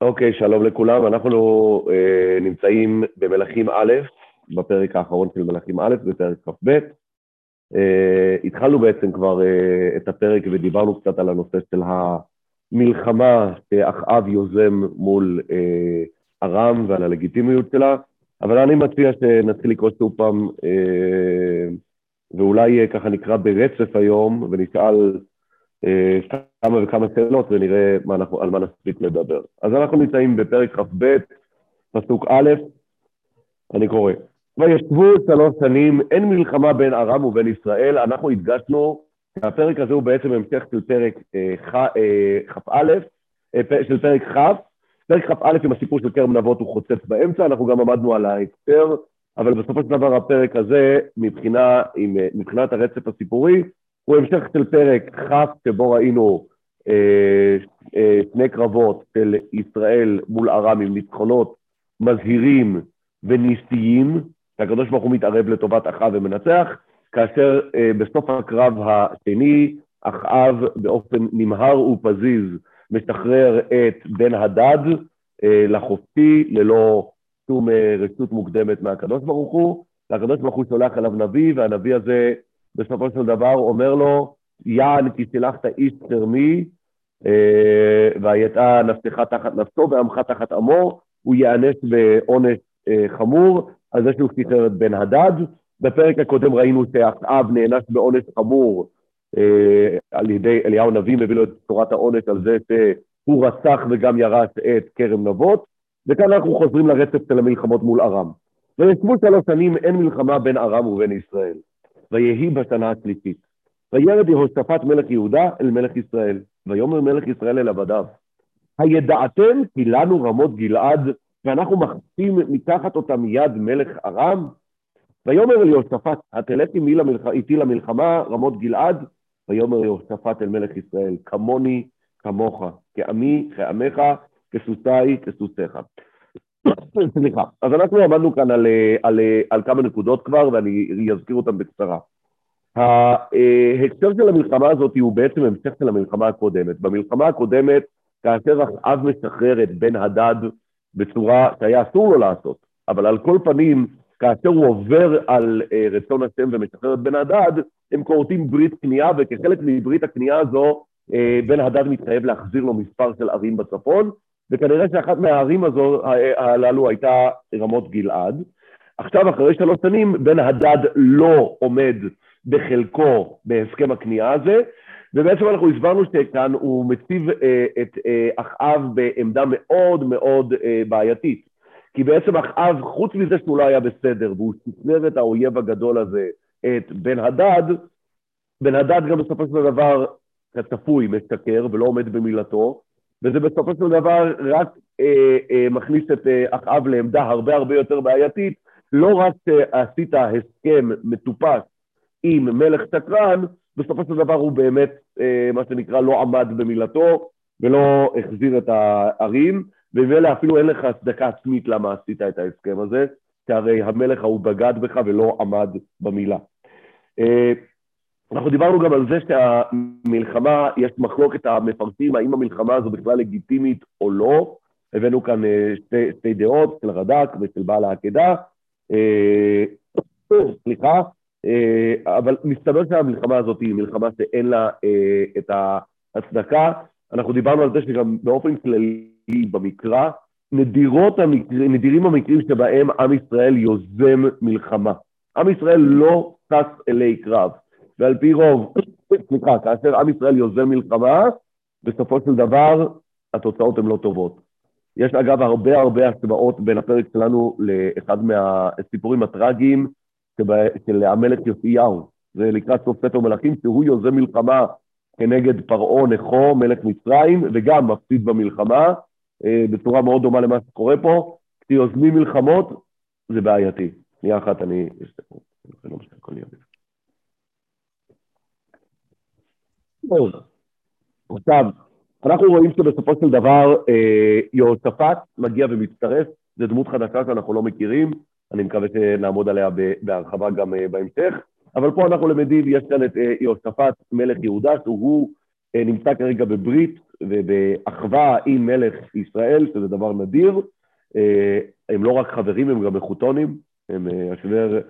אוקיי, שלום לכולם. אנחנו אה, נמצאים במלכים א', בפרק האחרון של מלכים א', בפרק כ"ב. אה, התחלנו בעצם כבר אה, את הפרק ודיברנו קצת על הנושא של המלחמה שאחאב יוזם מול אה, ארם ועל הלגיטימיות שלה, אבל אני מציע שנתחיל לקרוא שוב פעם, אה, ואולי אה, ככה נקרא ברצף היום, ונשאל אה, כמה וכמה שאלות ונראה מה אנחנו, על מה נספיק לדבר. אז אנחנו נמצאים בפרק כ"ב, פסוק א', אני קורא. וישבו שלוש שנים, אין מלחמה בין ארם ובין ישראל. אנחנו הדגשנו שהפרק הזה הוא בעצם המשך של פרק כ"א, אה, אה, של פרק כ'. פרק כ"א עם הסיפור של כרם נבות הוא חוצץ באמצע, אנחנו גם עמדנו על ההקשר, אבל בסופו של דבר הפרק הזה, מבחינה, עם, מבחינת הרצף הסיפורי, הוא המשך של פרק כ', שבו ראינו אה, אה, שני קרבות של ישראל מול ארם עם ניצחונות מזהירים וניסיים, שהקדוש ברוך הוא מתערב לטובת אחאב ומנצח, כאשר אה, בסוף הקרב השני, אחאב באופן נמהר ופזיז משחרר את בן הדד אה, לחופשי ללא שום אה, רשות מוקדמת מהקדוש ברוך הוא, והקדוש ברוך הוא שולח אליו נביא, והנביא הזה בסופו של דבר אומר לו, יען כי סילחת איש תרמי, אה, והייתה נפשך תחת נפשו ועמך תחת עמו, הוא ייענש בעונש אה, חמור על זה שהוא שחרר את בן הדד. בפרק הקודם ראינו שאחאב נענש בעונש חמור אה, על ידי אליהו הנביא, מביא לו את תורת העונש על זה שהוא רצח וגם ירש את כרם נבות, וכאן אנחנו חוזרים לרצף של המלחמות מול ארם. וישבו שלוש שנים אין מלחמה בין ארם ובין ישראל. ויהי בשנה השלישית. וירד יהושפט מלך יהודה אל מלך ישראל, ויאמר מלך ישראל אל עבדיו, הידעתם כי לנו רמות גלעד, ואנחנו מחפים מתחת אותה מיד מלך ארם? ויאמר אל יהושפט, התלך איתי למלחמה רמות גלעד? ויאמר יהושפט אל מלך ישראל, כמוני כמוך, כעמי כעמך, כסוסי כסוסיך. סליחה. אז אנחנו עמדנו כאן על, על, על כמה נקודות כבר, ואני אזכיר אותן בקצרה. ההקשר של המלחמה הזאת הוא בעצם המשך של המלחמה הקודמת. במלחמה הקודמת, כאשר אחאב משחרר את בן הדד בצורה שהיה אסור לו לעשות, אבל על כל פנים, כאשר הוא עובר על אה, רצון השם ומשחרר את בן הדד, הם כורתים ברית כניעה, וכחלק מברית הכניעה הזו, אה, בן הדד מתחייב להחזיר לו מספר של ערים בצפון, וכנראה שאחת מהערים הזו, הללו הייתה רמות גלעד. עכשיו, אחרי שלוש שנים, בן הדד לא עומד בחלקו בהסכם הכניעה הזה, ובעצם אנחנו הסברנו שכאן הוא מציב אה, את אה, אחאב בעמדה מאוד מאוד אה, בעייתית. כי בעצם אחאב, חוץ מזה שהוא לא היה בסדר, והוא שחרר את האויב הגדול הזה, את בן הדד, בן הדד גם בסופו של דבר כצפוי משקר ולא עומד במילתו, וזה בסופו של דבר רק אה, אה, מכניס את אה, אחאב לעמדה הרבה הרבה יותר בעייתית, לא רק שעשית הסכם מטופש עם מלך שקרן, בסופו של דבר הוא באמת, אה, מה שנקרא, לא עמד במילתו ולא החזיר את הערים, וממילא אפילו אין לך הצדקה עצמית למה עשית את ההסכם הזה, שהרי המלך ההוא בגד בך ולא עמד במילה. אה, אנחנו דיברנו גם על זה שהמלחמה, יש מחלוקת המפרסים, האם המלחמה הזו בכלל לגיטימית או לא. הבאנו כאן אה, שתי, שתי דעות, של רד"ק ושל בעל העקדה. סליחה, אבל מסתבר שהמלחמה הזאת היא מלחמה שאין לה את ההצדקה. אנחנו דיברנו על זה שגם באופן כללי במקרא, נדירות המקרים, נדירים המקרים שבהם עם ישראל יוזם מלחמה. עם ישראל לא טס אלי קרב. ועל פי רוב, סליחה, כאשר עם ישראל יוזם מלחמה, בסופו של דבר התוצאות הן לא טובות. יש אגב הרבה הרבה השוואות בין הפרק שלנו לאחד מהסיפורים הטראגיים של המלך יוסיהו. זה לקראת סוף ספר מלכים, שהוא יוזם מלחמה כנגד פרעה נכו, מלך מצרים, וגם מפסיד במלחמה, אה, בצורה מאוד דומה למה שקורה פה. כשיוזמים מלחמות, זה בעייתי. שנייה אחת, אני... לא. עכשיו, אנחנו רואים שבסופו של דבר אה, יהושפט מגיע ומצטרף, זו דמות חדשה שאנחנו לא מכירים, אני מקווה שנעמוד עליה בהרחבה גם אה, בהמשך, אבל פה אנחנו למדים, יש כאן את אה, יהושפט מלך יהודה, שהוא נמצא כרגע בברית ובאחווה עם מלך ישראל, שזה דבר נדיר. הם לא רק חברים, הם גם מחותונים. הם השנר,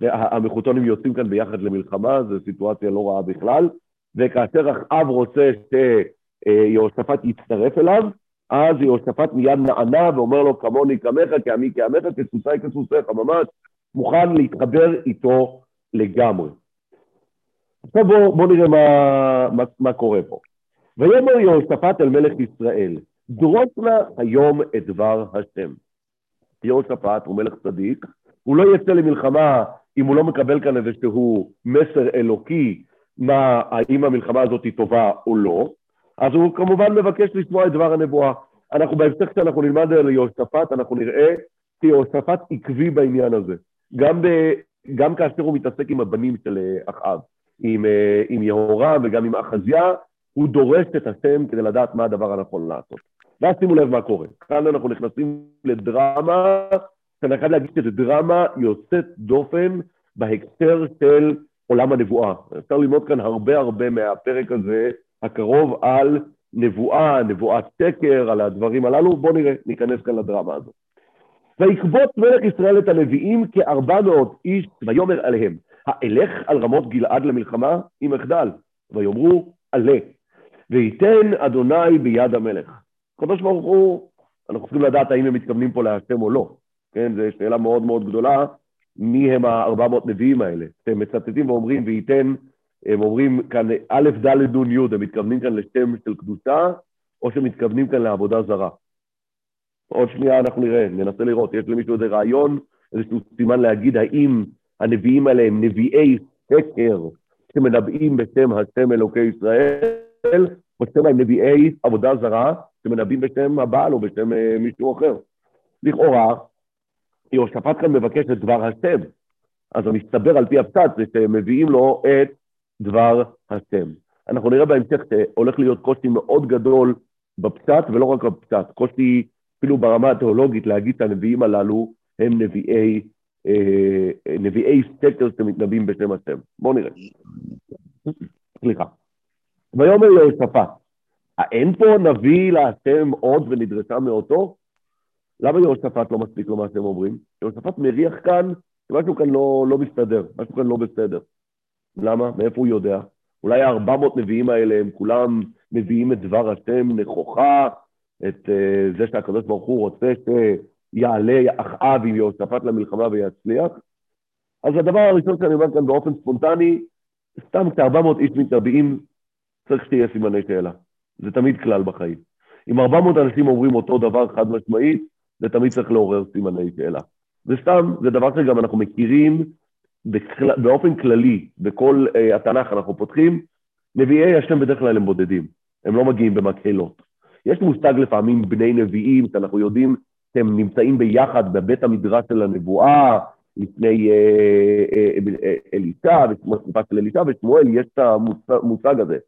המחותונים יוצאים כאן ביחד למלחמה, זו סיטואציה לא רעה בכלל. וכאשר אחאב רוצה שיהושפט יצטרף אליו, אז יהושפט מיד נענה ואומר לו, כמוני כמך, כעמי כעמך, כסוסי כסוסיך, ממש מוכן להתחבר איתו לגמרי. עכשיו בואו בוא נראה מה, מה, מה קורה פה. ויאמר יהושפט אל מלך ישראל, דרוש לה היום את דבר השם. יהושפט הוא מלך צדיק, הוא לא יצא למלחמה אם הוא לא מקבל כאן איזשהו מסר אלוקי, מה, האם המלחמה הזאת היא טובה או לא, אז הוא כמובן מבקש לשמוע את דבר הנבואה. אנחנו בהמשך כשאנחנו נלמד על יהושפט, אנחנו נראה שיהושפט עקבי בעניין הזה. גם, ב, גם כאשר הוא מתעסק עם הבנים של אה, אחאב, עם, אה, עם יהורם וגם עם אחזיה, הוא דורש את השם כדי לדעת מה הדבר הנכון לעשות. ואז שימו לב מה קורה. כאן אנחנו נכנסים לדרמה, שאני חייב להגיד שזו דרמה יוצאת דופן בהקשר של עולם הנבואה. אפשר ללמוד כאן הרבה הרבה מהפרק הזה הקרוב על נבואה, נבואת שקר, על הדברים הללו. בואו נראה, ניכנס כאן לדרמה הזאת. ויקבוץ מלך ישראל את הנביאים כארבע מאות איש, ויאמר עליהם, האלך על רמות גלעד למלחמה? אם אחדל. ויאמרו, עלה. וייתן אדוני ביד המלך. הקדוש ברוך הוא, אנחנו צריכים לדעת האם הם מתכוונים פה להשם או לא. כן, זו שאלה מאוד מאוד גדולה, מי הם הארבע מאות נביאים האלה. אתם מצטטים ואומרים, וייתן, הם אומרים כאן א', ד', נ', י', הם מתכוונים כאן לשם של קדושה, או שמתכוונים כאן לעבודה זרה. עוד שנייה אנחנו נראה, ננסה לראות, יש למישהו איזה רעיון, איזשהו סימן להגיד האם הנביאים האלה הם נביאי שקר שמנבאים בשם השם אלוקי ישראל, או שהם הם נביאי עבודה זרה שמנבאים בשם הבעל או בשם אה, מישהו אחר. לכאורה, יהושפט כאן מבקש את דבר השם, אז המסתבר על פי הפצץ זה שהם מביאים לו את דבר השם. אנחנו נראה בהמשך שהולך להיות קושי מאוד גדול בפשט, ולא רק בפשט, קושי אפילו ברמה התיאולוגית להגיד שהנביאים הללו הם נביאי, אה, נביאי סקר שמתנבאים בשם השם. בואו נראה. סליחה. ויאמר יהושפט, האין פה נביא להשם עוד ונדרשה מאותו? למה יהושפט לא מספיק לו מה שהם אומרים? יהושפט מריח כאן שמשהו כאן לא, לא מסתדר, משהו כאן לא בסדר. למה? מאיפה הוא יודע? אולי ה-400 נביאים האלה הם כולם מביאים את דבר השם נכוחה, את uh, זה שהקדוש ברוך הוא רוצה שיעלה אחאב עם יהושפט למלחמה ויצליח. אז הדבר הראשון שאני אומר כאן באופן ספונטני, סתם כ-400 איש מתנביאים, צריך שתהיה סימני שאלה. זה תמיד כלל בחיים. אם 400 אנשים אומרים אותו דבר חד משמעית, זה תמיד צריך לעורר סימני שאלה. וסתם, זה דבר שגם אנחנו מכירים בכל, באופן כללי, בכל uh, התנ"ך אנחנו פותחים, נביאי השם בדרך כלל הם בודדים, הם לא מגיעים במקהלות. יש מושג לפעמים בני נביאים, שאנחנו יודעים שהם נמצאים ביחד בבית המדרש של הנבואה, לפני אה, אה, אה, אלישע, בתקופה של אלישע ושמואל, יש את המושג הזה.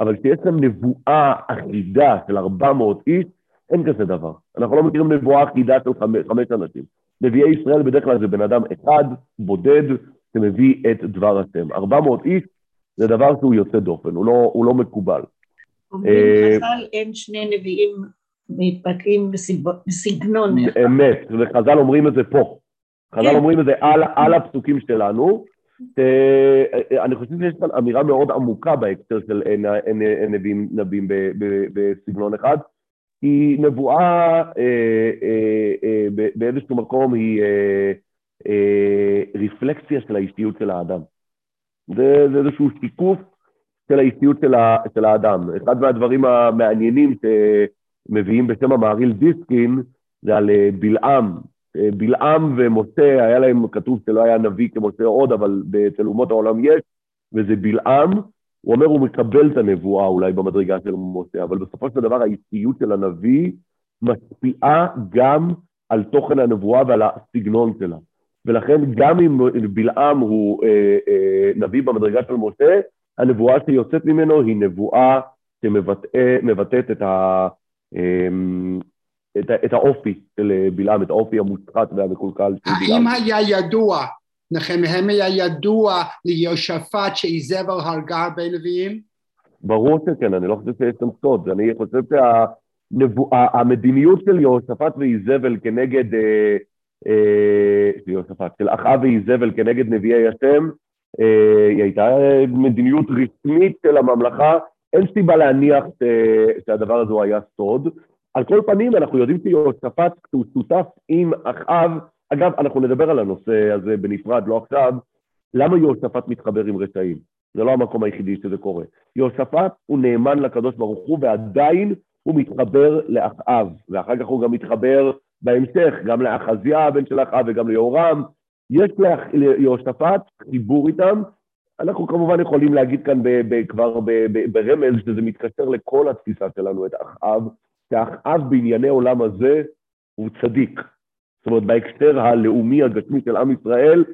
אבל כשיש כאן נבואה אחידה של 400 איש, אין כזה דבר. אנחנו לא מכירים נבואה אחידה של חמש, חמש אנשים. נביאי ישראל בדרך כלל זה בן אדם אחד, בודד, שמביא את דבר השם. 400 איש זה דבר שהוא יוצא דופן, הוא לא, הוא לא מקובל. אומרים אה, חז"ל אין שני נביאים מתבטאים בסגנון. אמת, וחז"ל אומרים את זה פה. חז"ל כן. אומרים את זה על, על הפסוקים שלנו. אה, אני חושב שיש כאן אמירה מאוד עמוקה בהקשר של אין נביאים בסגנון אחד, כי נבואה אה, באיזשהו מקום היא רפלקציה של האישיות של האדם. זה איזשהו שיקוף של האישיות של, ה, של האדם. אחד מהדברים המעניינים שמביאים בשם המעריל דיסקין זה על אה, בלעם. אה, בלעם ומשה, היה להם כתוב שלא היה נביא כמשה עוד, אבל אצל אומות העולם יש, וזה בלעם. הוא אומר, הוא מקבל את הנבואה אולי במדרגה של משה, אבל בסופו של דבר האישיות של הנביא משפיעה גם על תוכן הנבואה ועל הסגנון שלה. ולכן גם אם בלעם הוא אה, אה, נביא במדרגה של משה, הנבואה שיוצאת ממנו היא נבואה שמבטאת את, ה, אמ, את, את האופי של בלעם, את האופי המושחת והמקולקל של בלעם. האם היה ידוע, נחם, האם היה ידוע ליהושפט שאיזבל הרגה הרבה נביאים? ברור שכן, אני לא חושב שיש שם סוד. אני חושב שהמדיניות של יהושפט ואיזבל כנגד, אה, אה, אחאב ואיזבל כנגד נביאי השם, אה, היא הייתה מדיניות רשמית של הממלכה, אין סיבה להניח שהדבר הזה היה סוד. על כל פנים, אנחנו יודעים שיהושפט, כשהוא שותף עם אחאב, אגב, אנחנו נדבר על הנושא הזה בנפרד, לא עכשיו, למה יהושפט מתחבר עם רשעים? זה לא המקום היחידי שזה קורה. יהושפט הוא נאמן לקדוש ברוך הוא, ועדיין הוא מתחבר לאחאב, ואחר כך הוא גם מתחבר בהמשך, גם לאחזיה, הבן של אחאב, וגם ליהורם. יש ליהושפט חיבור איתם. אנחנו כמובן יכולים להגיד כאן ב, ב, כבר ב, ב, ברמז שזה מתקשר לכל התפיסה שלנו, את אחאב, שאחאב בענייני עולם הזה הוא צדיק. זאת אומרת, בהקשר הלאומי הגשמי של עם ישראל,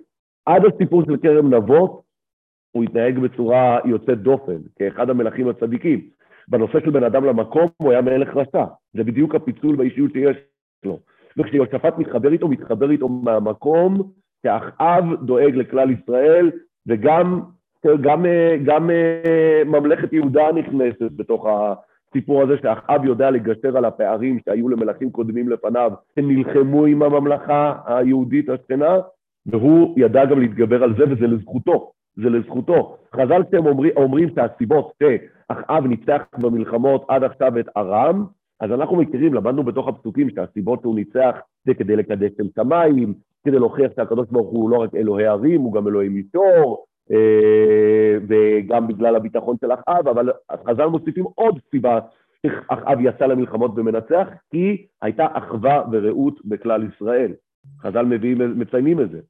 עד הסיפור של כרם נבות, הוא התנהג בצורה יוצאת דופן, כאחד המלכים הצדיקים. בנושא של בן אדם למקום, הוא היה מלך רשע. זה בדיוק הפיצול באישיות שיש לו. וכשיהושפט מתחבר איתו, מתחבר איתו מהמקום שאחאב דואג לכלל ישראל, וגם גם, גם אה, ממלכת יהודה נכנסת בתוך הסיפור הזה, שאחאב יודע לגשר על הפערים שהיו למלכים קודמים לפניו, שנלחמו עם הממלכה היהודית השכנה, והוא ידע גם להתגבר על זה, וזה לזכותו. זה לזכותו. חז"ל שהם אומר, אומרים שהסיבות שאחאב ניצח במלחמות עד עכשיו את ארם, אז אנחנו מכירים, למדנו בתוך הפסוקים שהסיבות שהוא ניצח זה כדי לקדש של שמיים, כדי להוכיח שהקדוש ברוך הוא לא רק אלוהי ערים, הוא גם אלוהי מישור, אה, וגם בגלל הביטחון של אחאב, אבל חז"ל מוסיפים עוד סיבה שאחאב יצא למלחמות ומנצח, כי הייתה אחווה ורעות בכלל ישראל. חז"ל מביאים, מציינים את זה.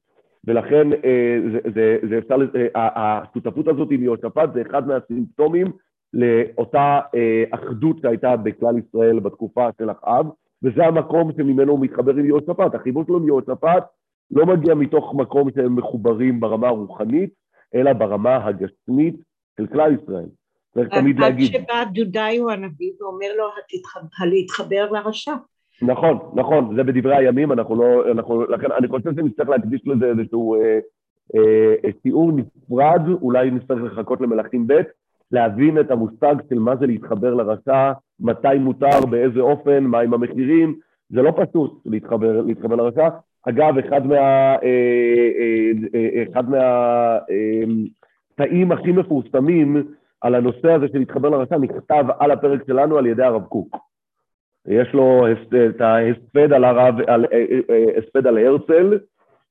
ולכן אה, זה, זה, זה אפשר, אה, השותפות הזאת עם יהושפט זה אחד מהסימפטומים לאותה אה, אחדות שהייתה בכלל ישראל בתקופה של אחאב, וזה המקום שממנו הוא מתחבר עם יהושפט. החיבור שלו עם יהושפט לא מגיע מתוך מקום שהם מחוברים ברמה הרוחנית, אלא ברמה הגשמית של כלל ישראל. צריך תמיד להגיד. עד שבא דודאיו הנביא ואומר לו, להתחבר לרשע. נכון, נכון, זה בדברי הימים, אנחנו לא, אנחנו, לכן אני חושב שנצטרך להקדיש לזה איזשהו אה, אה, תיאור נפרד, אולי נצטרך לחכות למלאכים ב', להבין את המושג של מה זה להתחבר לרשע, מתי מותר, באיזה אופן, מהם המחירים, זה לא פשוט להתחבר, להתחבר לרשע. אגב, אחד מה... אה, אה, אה, אחד מהתאים הכי מפורסמים על הנושא הזה של להתחבר לרשע נכתב על הפרק שלנו על ידי הרב קוק. יש לו את ההספד על, הרב, על, הספד על הרצל,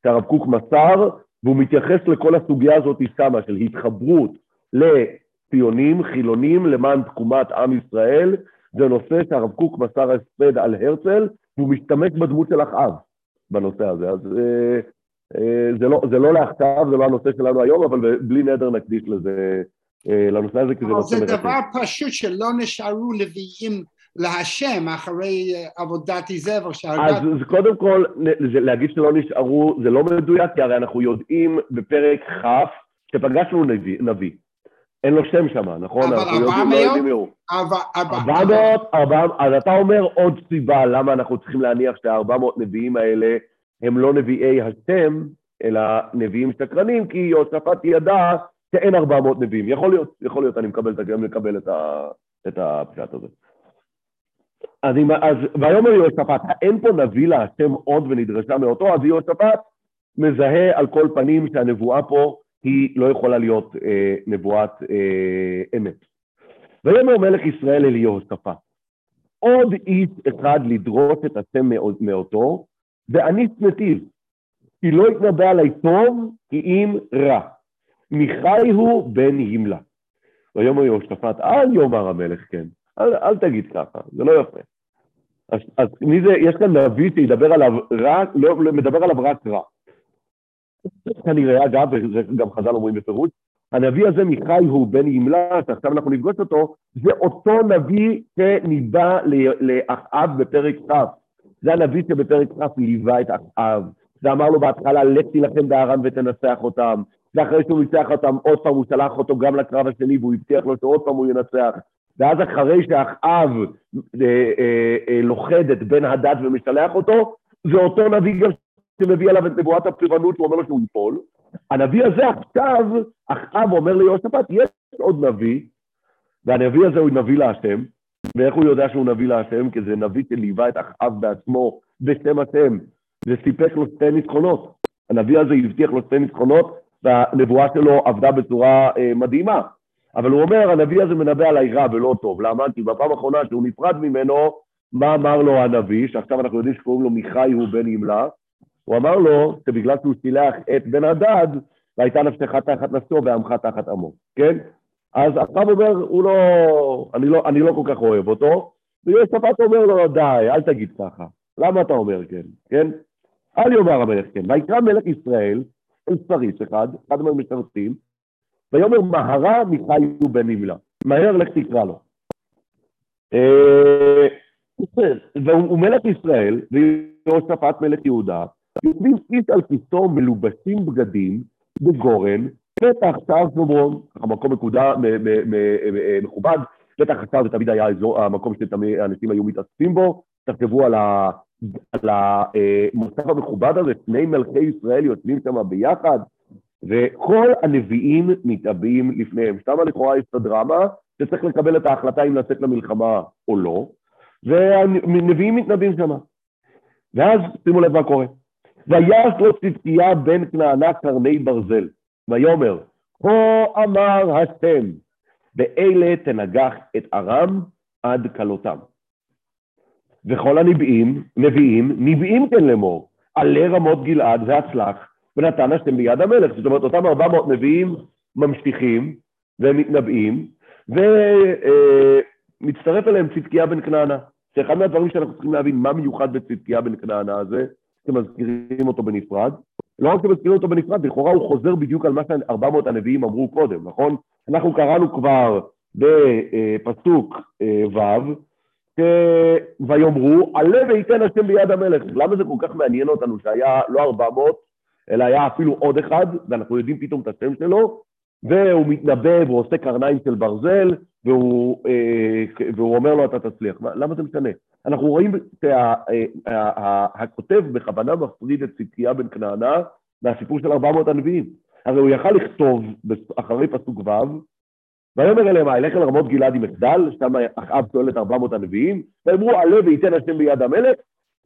שהרב קוק מסר, והוא מתייחס לכל הסוגיה הזאת שמה, של התחברות לציונים, חילונים, למען תקומת עם ישראל. זה נושא שהרב קוק מסר הספד על הרצל, והוא משתמש בדמות של אחאב בנושא הזה. אז אה, אה, זה, לא, זה לא לעכשיו, זה לא הנושא שלנו היום, אבל בלי נדר נקדיש לזה, אה, לנושא הזה, כי זה נושא מרתק. זה דבר פשוט שלא נשארו לוויים להשם אחרי אה, עבודת איזבר שהרגת... אז, אז קודם כל, להגיד שלא נשארו, זה לא מדויק, כי הרי אנחנו יודעים בפרק כ' שפגשנו נביא, נביא. אין לו שם שם, נכון? אבל ארבע מאות? ארבע מאות, אז אתה אומר עוד סיבה למה אנחנו צריכים להניח שהארבע נביאים האלה הם לא נביאי השם, אלא נביאים שקרנים, כי יוספת ידע שאין ארבע מאות נביאים. יכול להיות, יכול להיות, אני מקבל, גם לקבל את הפשט הזה. אז, אז ויאמר יהושפט, אין פה נביא להשם עוד ונדרשה מאותו, אז יהושפט מזהה על כל פנים שהנבואה פה היא לא יכולה להיות אה, נבואת אה, אמת. ויאמר מלך ישראל אל יהושפט, עוד איש אחד לדרוש את השם מאותו, ואני נתיב, כי לא יתנבא עלי טוב, כי אם רע. מחי הוא בן ימלה. ויאמר יהושפט, אל יאמר המלך כן, אל, אל תגיד ככה, זה לא יפה. אז, אז מי זה, יש כאן נביא שידבר עליו רק, לא, מדבר עליו רק רע. כנראה, אגב, וזה גם חז"ל אומרים בפירוש, הנביא הזה מחי הוא בן ימלה, שעכשיו אנחנו נפגוש אותו, זה אותו נביא שניבא לאחאב בפרק כ'. זה הנביא שבפרק כ' ליווה את אחאב. זה אמר לו בהתחלה, לך תילחם בארם ותנצח אותם. ואחרי שהוא ניצח אותם, עוד פעם הוא שלח אותו גם לקרב השני, והוא הבטיח לו שעוד פעם הוא ינצח. ואז אחרי שאחאב אה, אה, אה, לוכד את בן הדת ומשלח אותו, זה אותו נביא גם שמביא עליו את נבואת הפריבנות, הוא אומר לו שהוא ייפול. הנביא הזה עכשיו, אחאב אומר ליהושפט, יש עוד נביא, והנביא הזה הוא נביא להשם, ואיך הוא יודע שהוא נביא להשם? כי זה נביא שליווה את אחאב בעצמו בשם השם, וסיפק לו שתי ניצחונות. הנביא הזה הבטיח לו שתי ניצחונות, והנבואה שלו עבדה בצורה אה, מדהימה. אבל הוא אומר, הנביא הזה מנבא עליי רע ולא טוב. למה? כי בפעם האחרונה שהוא נפרד ממנו, מה אמר לו הנביא, שעכשיו אנחנו יודעים שקוראים לו מיכאי הוא בן ימלה? הוא אמר לו שבגלל שהוא שילח את בן הדד, והייתה נפשך תחת נפשו ועמך תחת עמו, כן? אז אחאב אומר, הוא לא אני, לא, אני לא כל כך אוהב אותו, ויוספת אומר לו, די, אל תגיד ככה. למה אתה אומר כן, כן? אל יאמר המלך כן. ויקרא מלך ישראל אל פריס אחד, אחד מהמשרתים, ויאמר מהרה מיכאל בן נמלה. מהר לך תקרא לו. אה, והוא מלך ישראל, ויהושפט מלך יהודה, יושבים איש על כיסו מלובשים בגדים בגורן, פתח שער שומרון, ככה מקום מקודה, מכובד, פתח שער זה תמיד היה המקום שאנשים היו מתאספים בו, תחשבו על, ה, על המוסף המכובד הזה, שני מלכי ישראל יושבים שם ביחד, וכל הנביאים מתאבים לפניהם. שמה לכאורה יש את הדרמה, שצריך לקבל את ההחלטה אם לצאת למלחמה או לא, והנביאים מתנבאים שם. ואז שימו לב מה קורה. ויעש לו צדקיה בן כנענה קרני ברזל, ויאמר, כה אמר השם, באלה תנגח את ארם עד כלותם. וכל הנביאים, נביאים, נביאים כן לאמור, עלה רמות גלעד והצלח, ונתן השם ביד המלך. זאת אומרת, אותם 400 נביאים ממשיכים ומתנבאים, ומצטרף אליהם צדקיה בן כנענה. שאחד מהדברים שאנחנו צריכים להבין, מה מיוחד בצדקיה בן כנענה הזה, שמזכירים אותו בנפרד. לא רק שמזכירים אותו בנפרד, לכאורה הוא חוזר בדיוק על מה ש-400 הנביאים אמרו קודם, נכון? אנחנו קראנו כבר בפסוק אה, ו', ויאמרו, עלה וייתן השם ביד המלך. למה זה כל כך מעניין אותנו שהיה לא 400, אלא היה אפילו עוד אחד, ואנחנו יודעים פתאום את השם שלו, והוא מתנבא והוא עושה קרניים של ברזל, והוא, אה, והוא אומר לו אתה תצליח. למה זה משנה? אנחנו רואים שהכותב בכוונה מפריד את צדקיה בן כנענה מהסיפור של 400 הנביאים. הרי הוא יכל לכתוב אחרי פסוק ו', ויאמר אליהם, אלך אל רמות גלעד עם מחדל, שם אחאב שואל את 400 הנביאים, ואמרו עלה וייתן השם ביד המלך,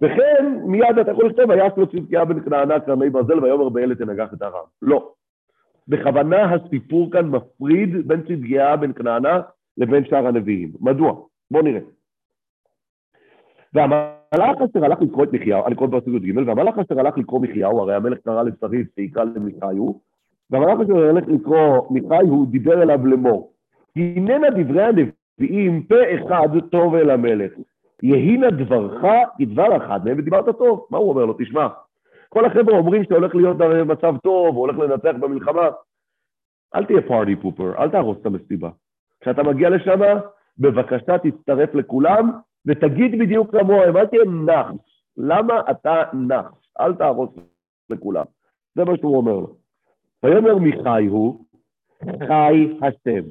וכן מיד אתה יכול לכתוב, ויעש לו צדקיה בן כנענה קרני ברזל, ויאמר באלה תנגח את הרם. לא. בכוונה הסיפור כאן מפריד בין צדקיה בן כנענה לבין שאר הנביאים. מדוע? בואו נראה. והמלאך אשר הלך לקרוא את מחיהו, אני קורא בפסוק י"ג, והמלאך אשר הלך לקרוא מחיהו, הרי המלך קרא לשריף שיקרא למיכאיו, והמלאך אשר הלך לקרוא מיכאיו דיבר אליו לאמור. הננה דברי הנביאים פה אחד טוב אל המלך. יהינה דברך כדבר אחד מהם ודיברת טוב. מה הוא אומר לו? תשמע, כל החבר'ה אומרים שאתה הולך להיות במצב טוב, הולך לנצח במלחמה. אל תהיה פארטי פופר, אל תהרוס את המסיבה. כשאתה מגיע לשם, בבקשה תצטרף לכולם, ותגיד בדיוק כמוהם, אל תהיה נחש. למה אתה נחש? אל תהרוס לכולם. זה מה שהוא אומר לו. ויאמר מיכאי הוא, חי השם.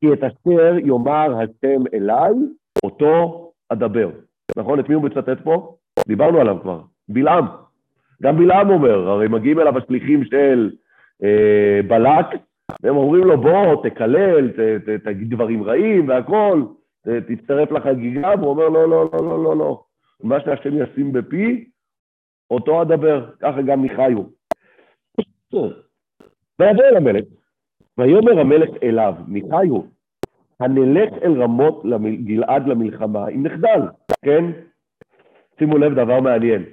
כי את אשר יאמר השם אליי, אותו אדבר. נכון? את מי הוא מצטט פה? דיברנו עליו כבר. בלעם. גם בלעם אומר, הרי מגיעים אליו השליחים של אה, בלק, והם אומרים לו, בוא, תקלל, ת, ת, תגיד דברים רעים והכול, תצטרף לחגיגה, והוא אומר, לא, לא, לא, לא, לא, לא. מה שהשם ישים בפי, אותו אדבר, ככה גם מחיו. ויבוא אל המלך, ויאמר המלך אליו, מחיו, הנלך אל רמות גלעד למלחמה עם נחדל, כן? שימו לב, דבר מעניין.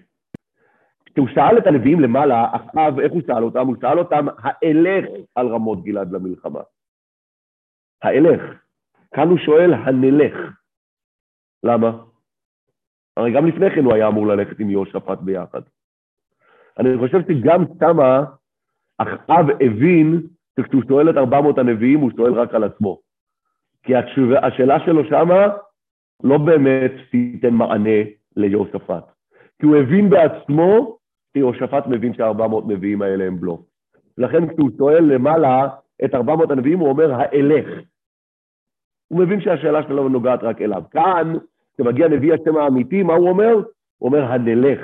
כשהוא שאל את הנביאים למעלה, אחאב, איך הוא שאל אותם? הוא שאל אותם, האלך על רמות גלעד למלחמה. האלך. כאן הוא שואל, הנלך. למה? הרי גם לפני כן הוא היה אמור ללכת עם יהושפט ביחד. אני חושב שגם שמה אחאב הבין שכשהוא שואל את 400 הנביאים, הוא שואל רק על עצמו. כי התשובה, השאלה שלו שמה לא באמת תיתן מענה ליהושפט. כי הוא הבין בעצמו שיהושפט מבין שה-400 נביאים האלה הם בלוף. לכן כשהוא שואל למעלה את 400 הנביאים, הוא אומר, האלך. הוא מבין שהשאלה שלו נוגעת רק אליו. כאן, כשמגיע נביא השם האמיתי, מה הוא אומר? הוא אומר, הנלך.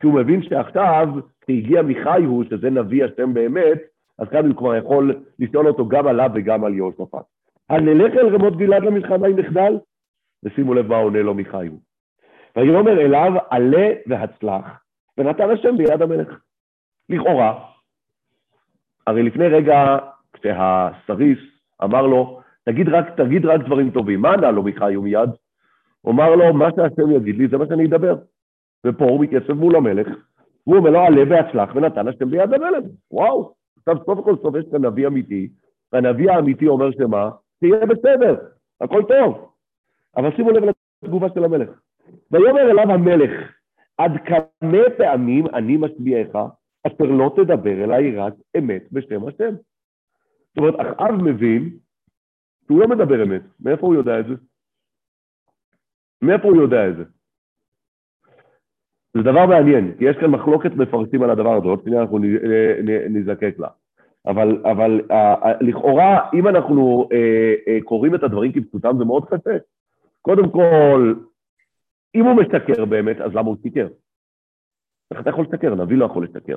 כי הוא מבין שעכשיו, כשהגיע מיכאיהו, שזה נביא השם באמת, אז כאן הוא כבר יכול לשאול אותו גם עליו וגם על יהושפט. הנלך אל רמות גלעד למלחמה עם מחדל? ושימו לב מה עונה לו מיכאיו. ויאמר אליו עלה והצלח, ונתן השם ביד המלך. לכאורה, הרי לפני רגע, כשהסריס אמר לו, תגיד רק, תגיד רק דברים טובים, מה ענה לו מיכאיו מיד? הוא אמר לו, מה שהשם יגיד לי, זה מה שאני אדבר. ופה הוא מתייצב מול המלך, והוא אומר לו, עלה והצלח, ונתן השם ביד המלך. וואו, עכשיו סוף כל סוף יש כאן נביא אמיתי, והנביא האמיתי אומר שמה? תהיה בסדר, הכל טוב. אבל שימו לב לתגובה של המלך. ויאמר אליו המלך, עד כמה פעמים אני משביעך, אשר לא תדבר אליי רק אמת בשם השם. זאת אומרת, אחאב מבין שהוא לא מדבר אמת. מאיפה הוא יודע את זה? מאיפה הוא יודע את זה? זה דבר מעניין, כי יש כאן מחלוקת מפרסים על הדבר הזה, עוד שנייה אנחנו נזקק לה. אבל, אבל לכאורה, אם אנחנו אה, אה, קוראים את הדברים כפשוטם, זה מאוד קשה. קודם כל, אם הוא משקר באמת, אז למה הוא שיקר? איך אתה יכול לשקר? נביא לא יכול לשקר.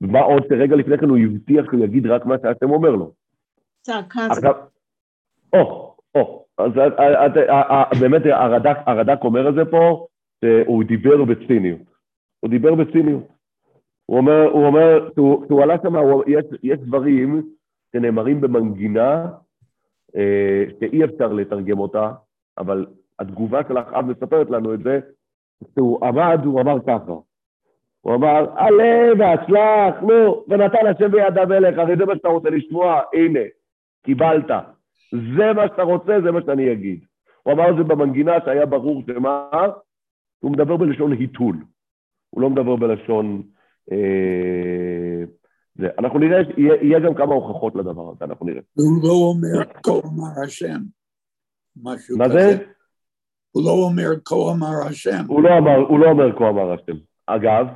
ומה עוד שרגע לפני כן הוא הבטיח שהוא יגיד רק מה שהשם אומר לו. צעקה. או, או, אז באמת הרד"ק אומר את זה פה, שהוא דיבר בציניות. הוא דיבר בציניות. הוא אומר, הוא אומר, כשהוא עלה שם, יש, יש דברים שנאמרים במנגינה אה, שאי אפשר לתרגם אותה, אבל התגובה של אחאב מספרת לנו את זה, כשהוא עמד, הוא אמר ככה. הוא אמר, עלה והצלח, נו, ונתן השם ביד המלך, הרי זה מה שאתה רוצה לשמוע, הנה, קיבלת. זה מה שאתה רוצה, זה מה שאני אגיד. הוא אמר את זה במנגינה שהיה ברור שמה, הוא מדבר בלשון היתול. הוא לא מדבר בלשון... אה, זה. אנחנו נראה, יהיה, יהיה גם כמה הוכחות לדבר הזה, אנחנו נראה. הוא לא אומר כה אמר השם. משהו מה זה? הוא לא אומר כה אמר השם. הוא לא אמר, הוא לא אומר כה אמר השם. אגב,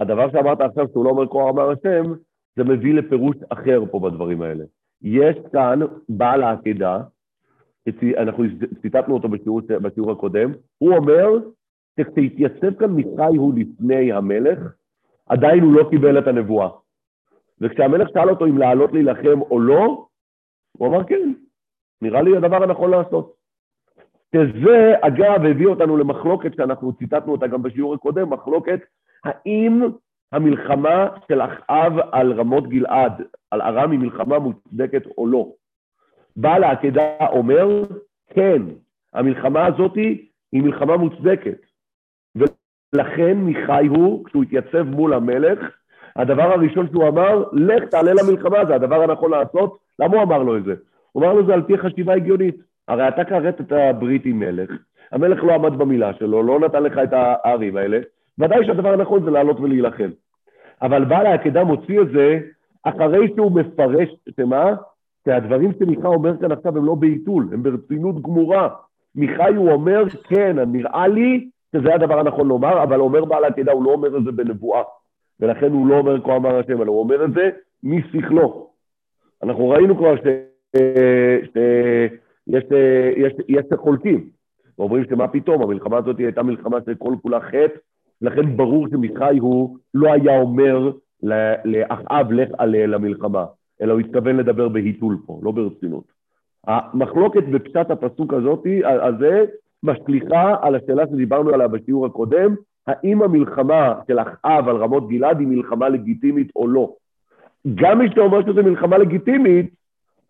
הדבר שאמרת עכשיו שהוא לא אומר כה אמר השם, זה מביא לפירוש אחר פה בדברים האלה. יש כאן בעל העקידה, אנחנו ציטטנו אותו בשיעור, בשיעור הקודם, הוא אומר שכשהתייצב כאן מיכאי הוא לפני המלך, עדיין הוא לא קיבל את הנבואה. וכשהמלך שאל אותו אם לעלות להילחם או לא, הוא אמר כן, נראה לי הדבר הנכון לעשות. שזה, אגב, הביא אותנו למחלוקת שאנחנו ציטטנו אותה גם בשיעור הקודם, מחלוקת האם המלחמה של אחאב על רמות גלעד, על ארם, היא מלחמה מוצדקת או לא. בעל העקדה אומר, כן, המלחמה הזאת היא מלחמה מוצדקת. ולכן מיכאי הוא, כשהוא התייצב מול המלך, הדבר הראשון שהוא אמר, לך תעלה למלחמה, זה הדבר הנכון לעשות. למה הוא אמר לו את זה? הוא אמר לו זה על פי חשיבה הגיונית. הרי אתה כרת את הברית עם מלך, המלך לא עמד במילה שלו, לא נתן לך את הערים האלה, ודאי שהדבר הנכון זה לעלות ולהילחם. אבל בעל העקדה מוציא את זה אחרי שהוא מפרש, שמה? שהדברים שמיכה אומר כאן עכשיו הם לא בעיתול, הם ברצינות גמורה. מיכאי הוא אומר, כן, נראה לי שזה הדבר הנכון לומר, אבל אומר בעל העקדה, הוא לא אומר את זה בנבואה. ולכן הוא לא אומר כה אמר השם, אלא הוא אומר את זה משכלו. אנחנו ראינו כבר ש... ש... יש, יש, יש חולקים, ואומרים שמה פתאום, המלחמה הזאת הייתה מלחמה שכל כולה חטא, לכן ברור שמיכאי הוא לא היה אומר לאחאב לך עלה למלחמה, אלא הוא התכוון לדבר בהיתול פה, לא ברצינות. המחלוקת בפשט הפסוק הזאת, הזה, משליכה על השאלה שדיברנו עליה בשיעור הקודם, האם המלחמה של אחאב על רמות גלעד היא מלחמה לגיטימית או לא. גם מי שאומר שזו מלחמה לגיטימית,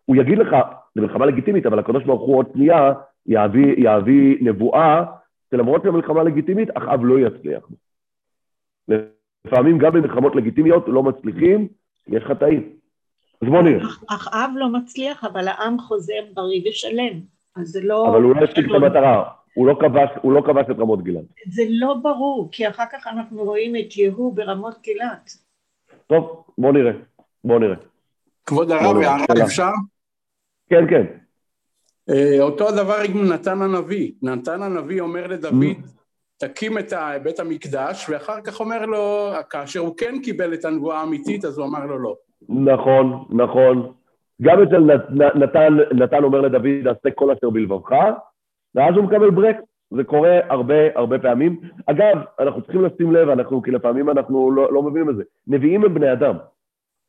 הוא יגיד לך, זו מלחמה לגיטימית, אבל הקדוש ברוך הוא עוד שנייה יביא, יביא נבואה שלמרות שהמלחמה לגיטימית, אחאב לא יצליח. לפעמים גם במלחמות לגיטימיות לא מצליחים, יש חטאים. אז בוא נראה. אחאב לא מצליח, אבל העם חוזר בריא ושלם. אז זה לא... אבל הוא לא השיג את המטרה, הוא לא כבש, הוא לא כבש את רמות גלעד. זה לא ברור, כי אחר כך אנחנו רואים את יהוא ברמות גלעד. טוב, בוא נראה, בוא נראה. כבוד הרב, הערה אפשר? כן, כן. אה, אותו הדבר עם נתן הנביא. נתן הנביא אומר לדוד, תקים את בית המקדש, ואחר כך אומר לו, כאשר הוא כן קיבל את הנבואה האמיתית, אז הוא אמר לו לא. נכון, נכון. גם אצל נתן, נתן אומר לדוד, עשה כל אשר בלבבך, ואז הוא מקבל ברק. זה קורה הרבה הרבה פעמים. אגב, אנחנו צריכים לשים לב, אנחנו, כי לפעמים אנחנו לא, לא מבינים את זה. נביאים הם בני אדם.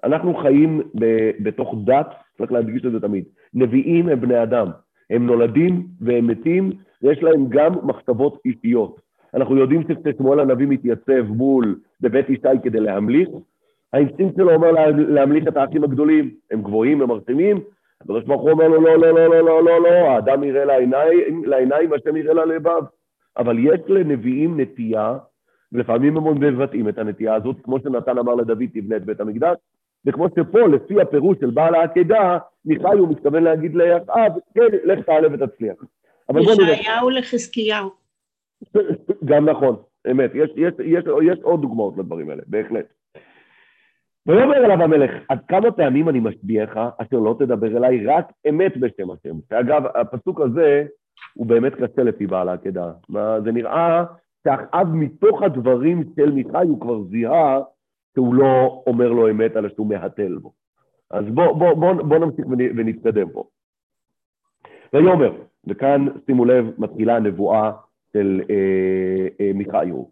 אנחנו חיים ב, בתוך דת, צריך להדגיש את זה תמיד. נביאים הם בני אדם. הם נולדים והם מתים, ויש להם גם מחשבות אישיות. אנחנו יודעים שכששמואל הנביא מתייצב מול בבית ישי כדי להמליך, האינסטינקט שלו אומר לה, להמליך את האחים הגדולים, הם גבוהים, הם מרשימים, הקדוש ברוך הוא אומר לו, לא, לא, לא, לא, לא, לא, לא, האדם יראה לעיניים, לעיניים, השם יראה ללבב. אבל יש לנביאים נטייה, ולפעמים הם מבטאים את הנטייה הזאת, כמו שנתן אמר לדוד, תבנה את בית המקדש, וכמו שפה, לפי הפירוש של בעל העקדה, מיכאי הוא מתכוון להגיד לאחאב, כן, לך תעלה ותצליח. ישעיהו לחזקיהו. גם נכון, אמת. יש, יש, יש, יש עוד דוגמאות לדברים האלה, בהחלט. ויאמר אליו המלך, עד כמה פעמים אני משביעך, אשר לא תדבר אליי רק אמת בשם השם. שאגב, הפסוק הזה הוא באמת קשה לפי בעל העקדה. זה נראה שאחאב מתוך הדברים של מיכאי הוא כבר זיהה שהוא לא אומר לו אמת, אלא שהוא מהתל בו. אז בואו בוא, בוא, בוא נמשיך ונתקדם פה. ויאמר, וכאן שימו לב, מתחילה הנבואה של אה, אה, מיכאיו.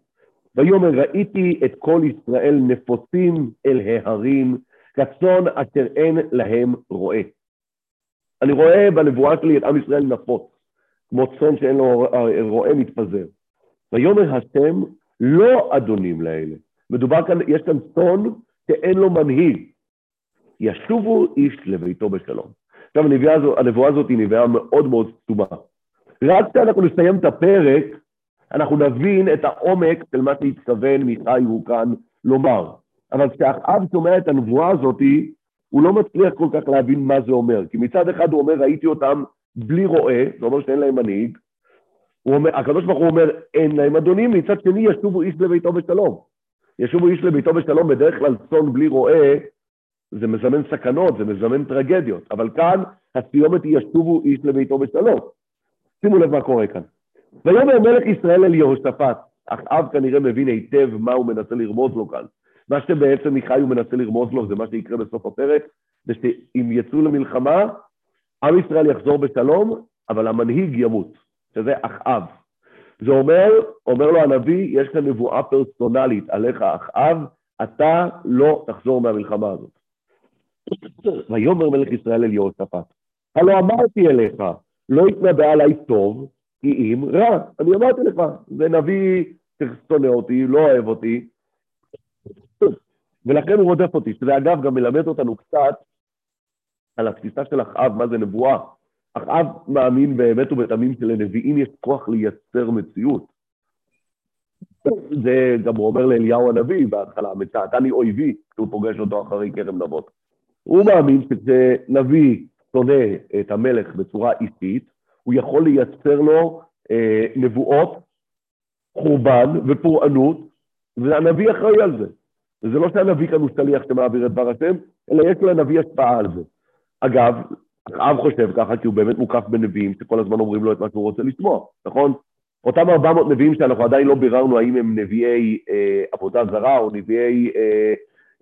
ויאמר, ראיתי את כל ישראל נפוצים אל ההרים, כצאן אשר אין להם רועה. אני רואה בנבואה שלי את עם ישראל נפוץ, כמו צאן שאין לו רועה מתפזר. ויאמר השם, לא אדונים לאלה. מדובר כאן, יש כאן צאן שאין לו מנהיג. ישובו איש לביתו בשלום. עכשיו, הנבואה הזאת, הנבואה הזאת היא נבואה מאוד מאוד סתומה. רק כשאנחנו נסיים את הפרק, אנחנו נבין את העומק של מה שהתכוון מיכאי הוא כאן לומר. אבל כשאחאב שומע את הנבואה הזאת, הוא לא מצליח כל כך להבין מה זה אומר. כי מצד אחד הוא אומר, ראיתי אותם בלי רועה, זה אומר שאין להם מנהיג. הוא הקדוש ברוך הוא אומר, אין להם אדונים, מצד שני ישובו איש לביתו בשלום. ישובו איש לביתו בשלום, בדרך כלל צאן בלי רועה, זה מזמן סכנות, זה מזמן טרגדיות. אבל כאן הסיומת היא ישובו איש לביתו בשלום. שימו לב מה קורה כאן. ויאמר מלך ישראל אל יהושפט, אחאב כנראה מבין היטב מה הוא מנסה לרמוז לו כאן. מה שבעצם מיכאי הוא מנסה לרמוז לו, זה מה שיקרה בסוף הפרק, זה שאם יצאו למלחמה, עם ישראל יחזור בשלום, אבל המנהיג ימות, שזה אחאב. זה אומר, אומר לו הנביא, יש כאן נבואה פרסונלית עליך, אחאב, אתה לא תחזור מהמלחמה הזאת. ויאמר מלך ישראל אל יהושפט, הלא אמרתי אליך, לא יתנבא עליי טוב, כי אם רע. אני אמרתי לך, זה נביא ששונא אותי, לא אוהב אותי, ולכן הוא רודף אותי, שזה אגב גם מלמד אותנו קצת על התפיסה של אחאב, מה זה נבואה. אחאב מאמין באמת ובתמים שלנביאים יש כוח לייצר מציאות. זה גם הוא אומר לאליהו הנביא בהתחלה, מצעתני אויבי, כשהוא פוגש אותו אחרי כרם נבות. הוא מאמין שכשנביא שונא את המלך בצורה אישית, הוא יכול לייצר לו אה, נבואות, חורבן ופורענות, והנביא אחראי על זה. וזה לא שהנביא כאן הוא שליח שמעביר את דבר השם, אלא יש לנביא השפעה על זה. אגב, אחאב חושב ככה כי הוא באמת מוקף בנביאים שכל הזמן אומרים לו את מה שהוא רוצה לשמוע, נכון? אותם 400 נביאים שאנחנו עדיין לא ביררנו האם הם נביאי אה, עבודה זרה או נביאי, אה,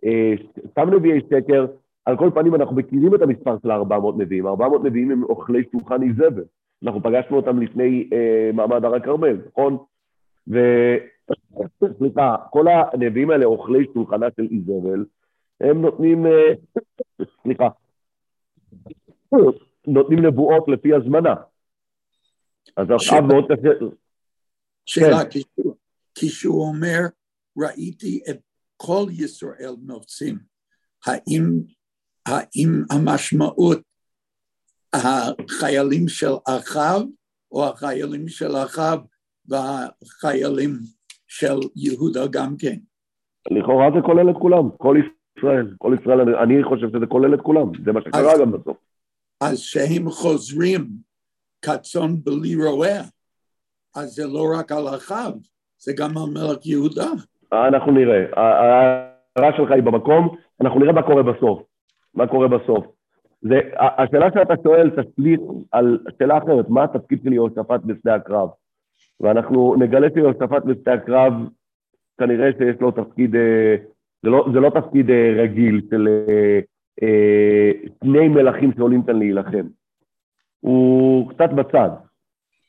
אה, סתם נביאי שקר, על כל פנים אנחנו מכירים את המספר של ה-400 נביאים, 400 נביאים הם אוכלי שולחן איזבל. אנחנו פגשנו אותם לפני אה, מעמד הר הכרמל, נכון? וסליחה, כל הנביאים האלה, אוכלי שולחנה של איזבל, הם נותנים, אה, סליחה, נותנים נבואות לפי הזמנה. אז עכשיו מאוד קשה... שאלה, כן. כשהוא אומר, ראיתי את כל ישראל נופצים, האם, האם המשמעות החיילים של אחאב, או החיילים של אחאב והחיילים של יהודה גם כן. לכאורה זה כולל את כולם, כל ישראל, כל ישראל, אני חושב שזה כולל את כולם, זה מה שקרה אז, גם בסוף. אז שהם חוזרים כצאן בלי רועה, אז זה לא רק על אחאב, זה גם על מלך יהודה. אנחנו נראה, ההערה שלך היא במקום, אנחנו נראה מה קורה בסוף, מה קורה בסוף. זה, השאלה שאתה שואל תשליך על שאלה אחרת, מה התפקיד של יהושפט בשדה הקרב? ואנחנו נגלה שיהושפט בשדה הקרב, כנראה שיש לו תפקיד, אה, זה לא, זה לא תפקיד אה, רגיל של אה, שני מלכים שעולים כאן להילחם. הוא קצת בצד,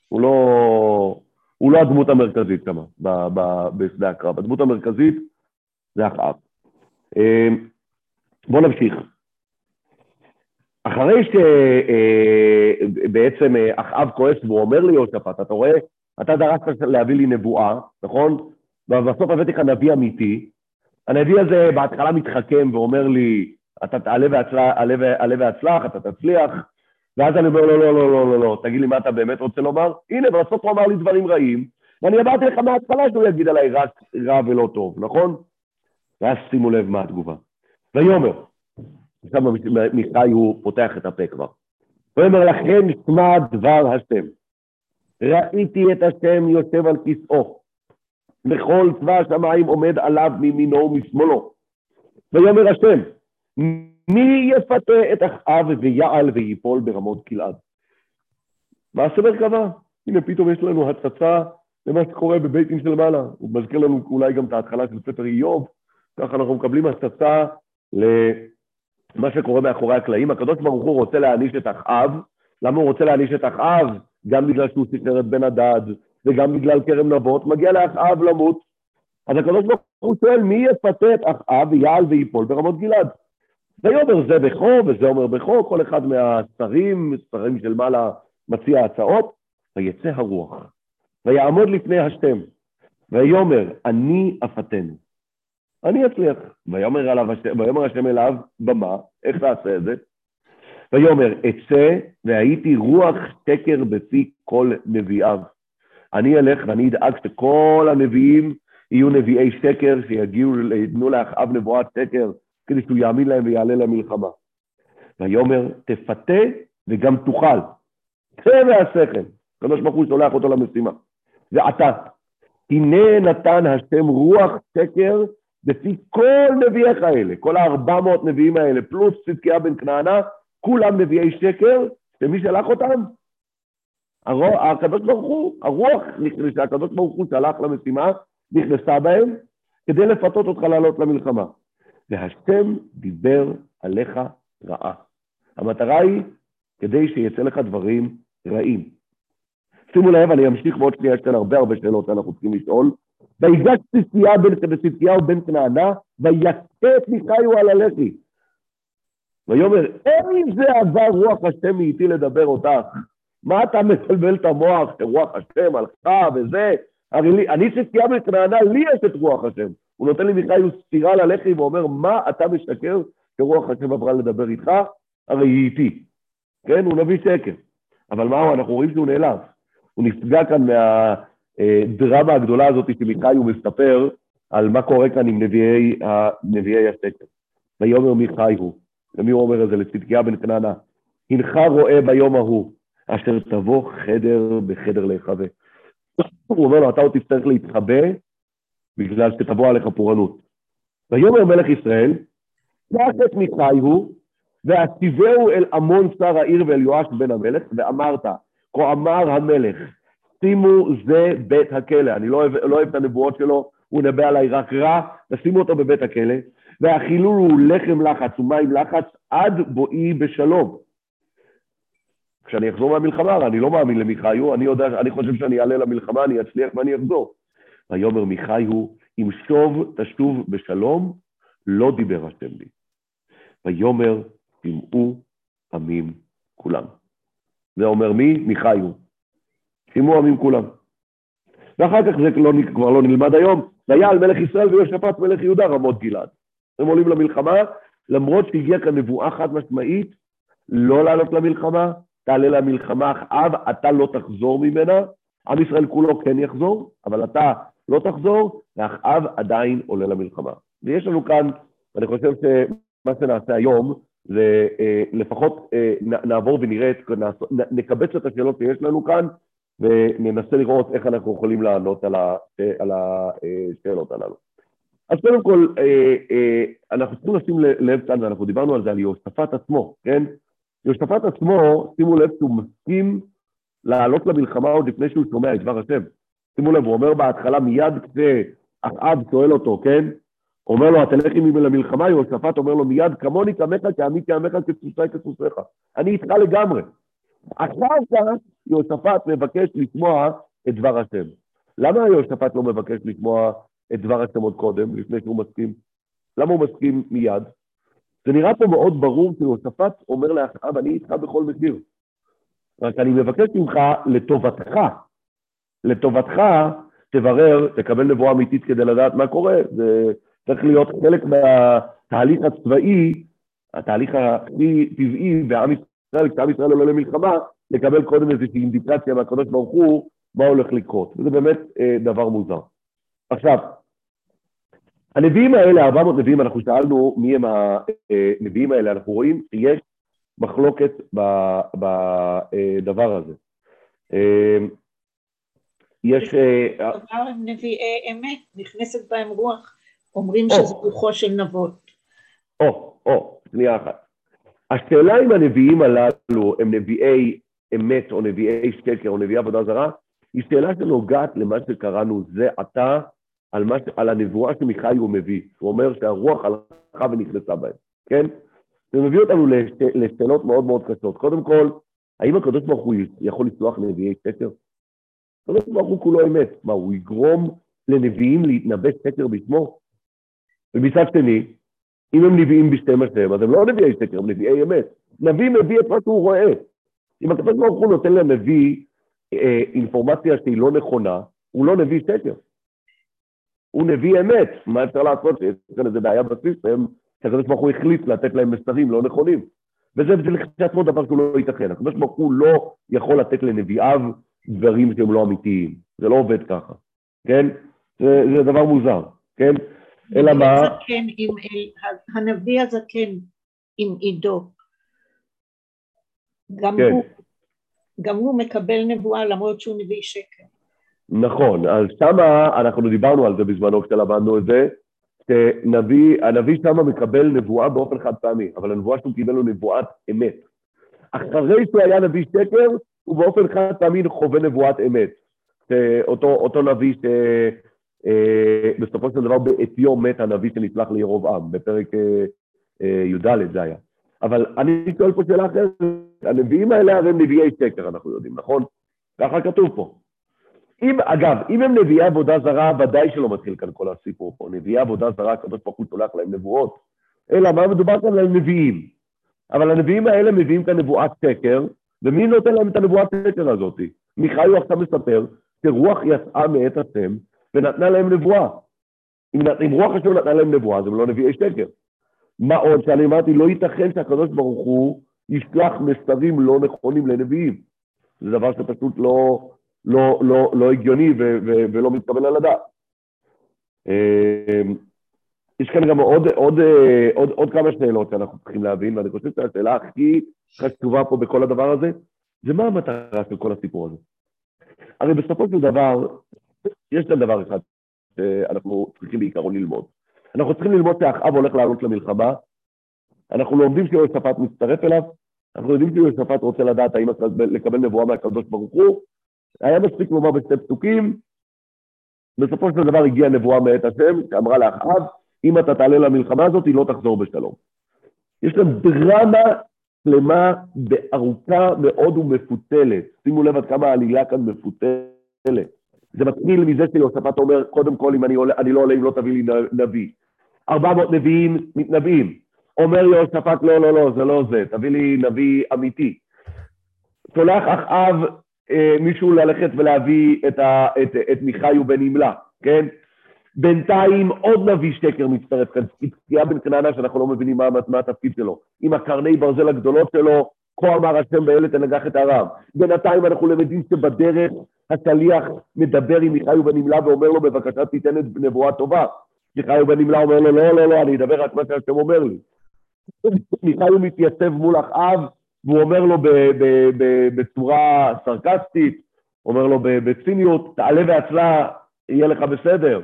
הוא לא, הוא לא הדמות המרכזית שם בשדה הקרב, הדמות המרכזית זה אחאב. בואו נמשיך. אחרי שבעצם אחאב כועס והוא אומר ליהושפט, אתה רואה, אתה דרשת להביא לי נבואה, נכון? ובסוף הבאתי לך נביא אמיתי. הנביא הזה בהתחלה מתחכם ואומר לי, אתה תעלה והצלח, אתה תצליח, ואז אני אומר, לא, לא, לא, לא, לא, לא, תגיד לי מה אתה באמת רוצה לומר? הנה, בסוף הוא אמר לי דברים רעים, ואני אמרתי לך מההתחלה שהוא יגיד עליי רק רע ולא טוב, נכון? ואז שימו לב מה התגובה. ויאמר, עכשיו מיכאי הוא פותח את הפה כבר. ויאמר לכם שמע דבר השם. ראיתי את השם יושב על כיסאו, וכל צבא השמיים עומד עליו מימינו ומשמאלו. ויאמר השם, מי יפתה את אחאב ויעל ויפול ברמות גלעד? מעשה מרכבה. הנה פתאום יש לנו הצצה למה שקורה בביתים של מעלה. הוא מזכיר לנו אולי גם את ההתחלה של ספר איוב, ככה אנחנו מקבלים הצצה למה שקורה מאחורי הקלעים. הקדוש ברוך הוא רוצה להעניש את אחאב. למה הוא רוצה להעניש את אחאב? גם בגלל שהוא סיפר את בן הדד, וגם בגלל כרם נבות, מגיע לאחאב למות. אז הקדוש ברוך הוא שואל, מי יפתה את אחאב ויעל ויפול ברמות גלעד? ויאמר זה בכו וזה אומר בכו, כל אחד מהשרים, שרים של מעלה, מציע הצעות, ויצא הרוח, ויעמוד לפני השם, ויאמר, אני אפתנו, אני אצליח. ויאמר, עליו, ויאמר השם אליו, במה, איך תעשה את זה? ויאמר, אצא והייתי רוח שקר בפי כל נביאיו. אני אלך ואני אדאג שכל הנביאים יהיו נביאי שקר, שיגיעו, ייתנו לאחאב נבואת שקר, כדי שהוא יאמין להם ויעלה למלחמה. ויאמר, תפתה וגם תוכל. צא והשכל. הקדוש ברוך הוא שולח אותו למשימה. ועתה, הנה נתן השם רוח שקר בפי כל נביאיך האלה, כל הארבע מאות נביאים האלה, פלוס צדקיה בן כנענה, כולם נביאי שקר, שמי שלח אותם? הקדוש ברוך הוא, הרוח שהקדוש ברוך הוא שלח למשימה, נכנסה בהם כדי לפתות אותך לעלות למלחמה. והשם דיבר עליך רעה. המטרה היא כדי שיצא לך דברים רעים. שימו לב, אני אמשיך בעוד שנייה, יש כאן הרבה הרבה שאלות שאנחנו צריכים לשאול. ויגש צדקיהו בן כנענה, ויכה את מיכאיו על הלחי. ויאמר, איזה עבר רוח השם מאיתי לדבר אותך. מה אתה מבלבל את המוח שרוח השם הלכה וזה? הרי לי, אני צדקיה בן כנענה, לי יש את רוח השם. הוא נותן לי מיכאל סטירה ללחי ואומר, מה אתה משקר שרוח השם עברה לדבר איתך? הרי היא איתי. כן? הוא נביא שקר. אבל מה אנחנו רואים שהוא נעלב. הוא נפגע כאן מהדרמה הגדולה הזאת שמיכאי הוא מספר על מה קורה כאן עם נביאי, נביאי השקר. ויאמר מיכאי הוא, למי הוא אומר את זה? לצדקיה בן כנענה. הנך רואה ביום ההוא, אשר תבוא חדר בחדר להיחווה. הוא אומר לו, אתה עוד תצטרך להתחבא בגלל שתבוא עליך פורענות. ויאמר מלך ישראל, קח את מיכאיהו, ואציבהו אל עמון שר העיר ואל יואש בן המלך, ואמרת, כה אמר המלך, שימו זה בית הכלא. אני לא אוהב, לא אוהב את הנבואות שלו, הוא נבא עליי רק רע, תשימו אותו בבית הכלא, והחילול הוא לחם לחץ ומים לחץ עד בואי בשלום. כשאני אחזור מהמלחמה, אני לא מאמין למיכאיו, אני אני חושב שאני אעלה למלחמה, אני אצליח ואני אחזור. ויאמר מיכאיהו, אם שוב תשוב בשלום, לא דיבר השם לי. ויאמר, שמעו עמים כולם. זה אומר מי? מיכאיהו. שמעו עמים כולם. ואחר כך זה לא, כבר לא נלמד היום, ויעל מלך ישראל ויושפט מלך יהודה רמות גלעד. הם עולים למלחמה, למרות שהגיעה כאן נבואה חד משמעית, לא לעלות למלחמה, תעלה למלחמה, אחאב, אתה לא תחזור ממנה, עם ישראל כולו כן יחזור, אבל אתה לא תחזור, ואחאב עדיין עולה למלחמה. ויש לנו כאן, אני חושב שמה שנעשה היום, זה אה, לפחות אה, נעבור ונראה, נקבץ את השאלות שיש לנו כאן, וננסה לראות איך אנחנו יכולים לענות על, ה, על השאלות הללו. אז קודם כל, אה, אה, אנחנו צריכים לשים לב כאן, ואנחנו דיברנו על זה, על יהושפט עצמו, כן? יהושפט עצמו, שימו לב שהוא מסכים לעלות למלחמה עוד לפני שהוא שומע את דבר השם. שימו לב, הוא אומר בהתחלה, מיד כשאחאב שואל אותו, כן? אומר לו, תלך עמי למלחמה, יהושפט אומר לו מיד, כמוני כמך, כעמי כעמך, כסוסי כסוסיך. אני איתך לגמרי. אחר כך יהושפט מבקש לשמוע את דבר השם. למה יהושפט לא מבקש לשמוע את דבר השם עוד קודם, לפני שהוא מסכים? למה הוא מסכים מיד? זה נראה פה מאוד ברור, כי יהושפט אומר לאחאב, אני איתך בכל מחיר. רק אני מבקש ממך, לטובתך, לטובתך, תברר, תקבל נבואה אמיתית כדי לדעת מה קורה. זה צריך להיות חלק מהתהליך הצבאי, התהליך הכי טבעי בעם ישראל, כשעם ישראל עולה למלחמה, לקבל קודם איזושהי אינדיקציה מהקדוש ברוך הוא, מה הולך לקרות. וזה באמת אה, דבר מוזר. עכשיו, הנביאים האלה, 400 נביאים, אנחנו שאלנו מי הם הנביאים האלה, אנחנו רואים שיש מחלוקת בדבר הזה. יש... דבר הם נביאי אמת, נכנסת בהם רוח, אומרים שזה רוחו של נבות. או, או, שנייה אחת. השאלה אם הנביאים הללו הם נביאי אמת או נביאי שקר או נביאי עבודה זרה, היא שאלה שנוגעת למה שקראנו זה עתה על, מה, על הנבואה שמיכאי הוא מביא. הוא אומר שהרוח הלכה ונכנסה בהם, כן? זה מביא אותנו לשאלות מאוד מאוד קשות. קודם כל, האם הקדוש ברוך הוא יכול לסלוח לנביאי שקר? הקדוש ברוך הוא כולו אמת. מה, הוא יגרום לנביאים להתנבא שקר בשמו? ומצד שני, אם הם נביאים בשם השם, אז הם לא נביאי שקר, הם נביאי אמת. נביא מביא את מה שהוא רואה. אם הקדוש ברוך הוא נותן לנביא אה, אינפורמציה שהיא לא נכונה, הוא לא נביא שקר. הוא נביא אמת, מה אפשר לעשות? שיש כאן איזה בעיה בסיסטם, שהקדוש ברוך הוא החליט לתת להם מסרים לא נכונים. וזה לכשעצמו דבר שהוא לא ייתכן. הקדוש ברוך הוא לא יכול לתת לנביאיו דברים שהם לא אמיתיים. זה לא עובד ככה, כן? זה, זה דבר מוזר, כן? אלא מה... הזקן עם, הנביא הזקן עם עידו. גם, כן. הוא, גם הוא מקבל נבואה למרות שהוא נביא שקר. נכון, אז שמה, אנחנו דיברנו על זה בזמנו כשלמדנו את זה, שנביא, הנביא שמה מקבל נבואה באופן חד פעמי, אבל הנבואה שהוא קיבל לו נבואת אמת. אחרי שהוא היה נביא שקר, הוא באופן חד פעמי חווה נבואת אמת. אותו, אותו נביא שבסופו אה, של דבר בעטיו מת הנביא שנצלח לירובעם, בפרק אה, אה, י"ד זה היה. אבל אני שואל פה שאלה אחרת, הנביאים האלה הרי הם נביאי שקר, אנחנו יודעים, נכון? ככה כתוב פה. אם, אגב, אם הם נביאי עבודה זרה, ודאי שלא מתחיל כאן כל הסיפור פה. נביאי עבודה זרה, הקדוש ברוך הוא שולח להם נבואות. אלא מה מדובר כאן על נביאים? אבל הנביאים האלה מביאים כאן נבואת שקר, ומי נותן להם את הנבואת שקר הזאת? מיכאל עכשיו מספר שרוח יצאה מאת השם ונתנה להם נבואה. אם, אם רוח השם נתנה להם נבואה, אז הם לא נביאי שקר. מה עוד שאני אמרתי, לא ייתכן שהקדוש ברוך הוא ישלח מסרים לא נכונים לנביאים. זה דבר שפשוט לא, לא, לא, לא הגיוני ו, ו, ולא מתקבל על הדעת. אמ, יש כאן גם עוד, עוד, עוד, עוד כמה שאלות שאנחנו צריכים להבין, ואני חושב שהשאלה הכי חשובה פה בכל הדבר הזה, זה מה המטרה של כל הסיפור הזה. הרי בסופו של דבר, יש כאן דבר אחד שאנחנו צריכים בעיקרון ללמוד. אנחנו צריכים ללמוד שאחאב הולך לעלות למלחמה, אנחנו לומדים שיהושפט מצטרף אליו, אנחנו יודעים שיהושפט רוצה לדעת האם לקבל נבואה מהקדוש ברוך הוא, היה מספיק לומר בשתי פסוקים, בסופו של דבר הגיעה נבואה מאת השם, שאמרה לאחאב, אם אתה תעלה למלחמה הזאת, היא לא תחזור בשלום. יש כאן דרמה שלמה וארוכה מאוד ומפותלת. שימו לב עד כמה העלילה כאן מפותלת. זה מתחיל מזה שיוספת אומר, קודם כל, אם אני, עולה, אני לא עולה אם לא תביא לי נביא. 400 נביאים מתנבאים. אומר יהושפט, לא, לא, לא, זה לא זה, תביא לי נביא אמיתי. שולח אחאב אה, מישהו ללכת ולהביא את, ה, את, את מיכאיו בן נמלה, כן? בינתיים עוד נביא שקר מצטרף כאן, צדקיה בן כנענה שאנחנו לא מבינים מה, מה התפקיד שלו, עם הקרני ברזל הגדולות שלו, כה אמר השם באלה תנגח את הרב. בינתיים אנחנו למדים שבדרך השליח מדבר עם מיכאיו בן נמלה ואומר לו בבקשה תיתן את נבואה טובה. מיכאיו בן נמלה אומר לו לא, לא, לא, אני אדבר רק מה שהשם אומר לי. מיכאיו מתייצב מול אחאב והוא אומר לו בצורה סרקסטית, אומר לו בציניות, תעלה ועצלה, יהיה לך בסדר.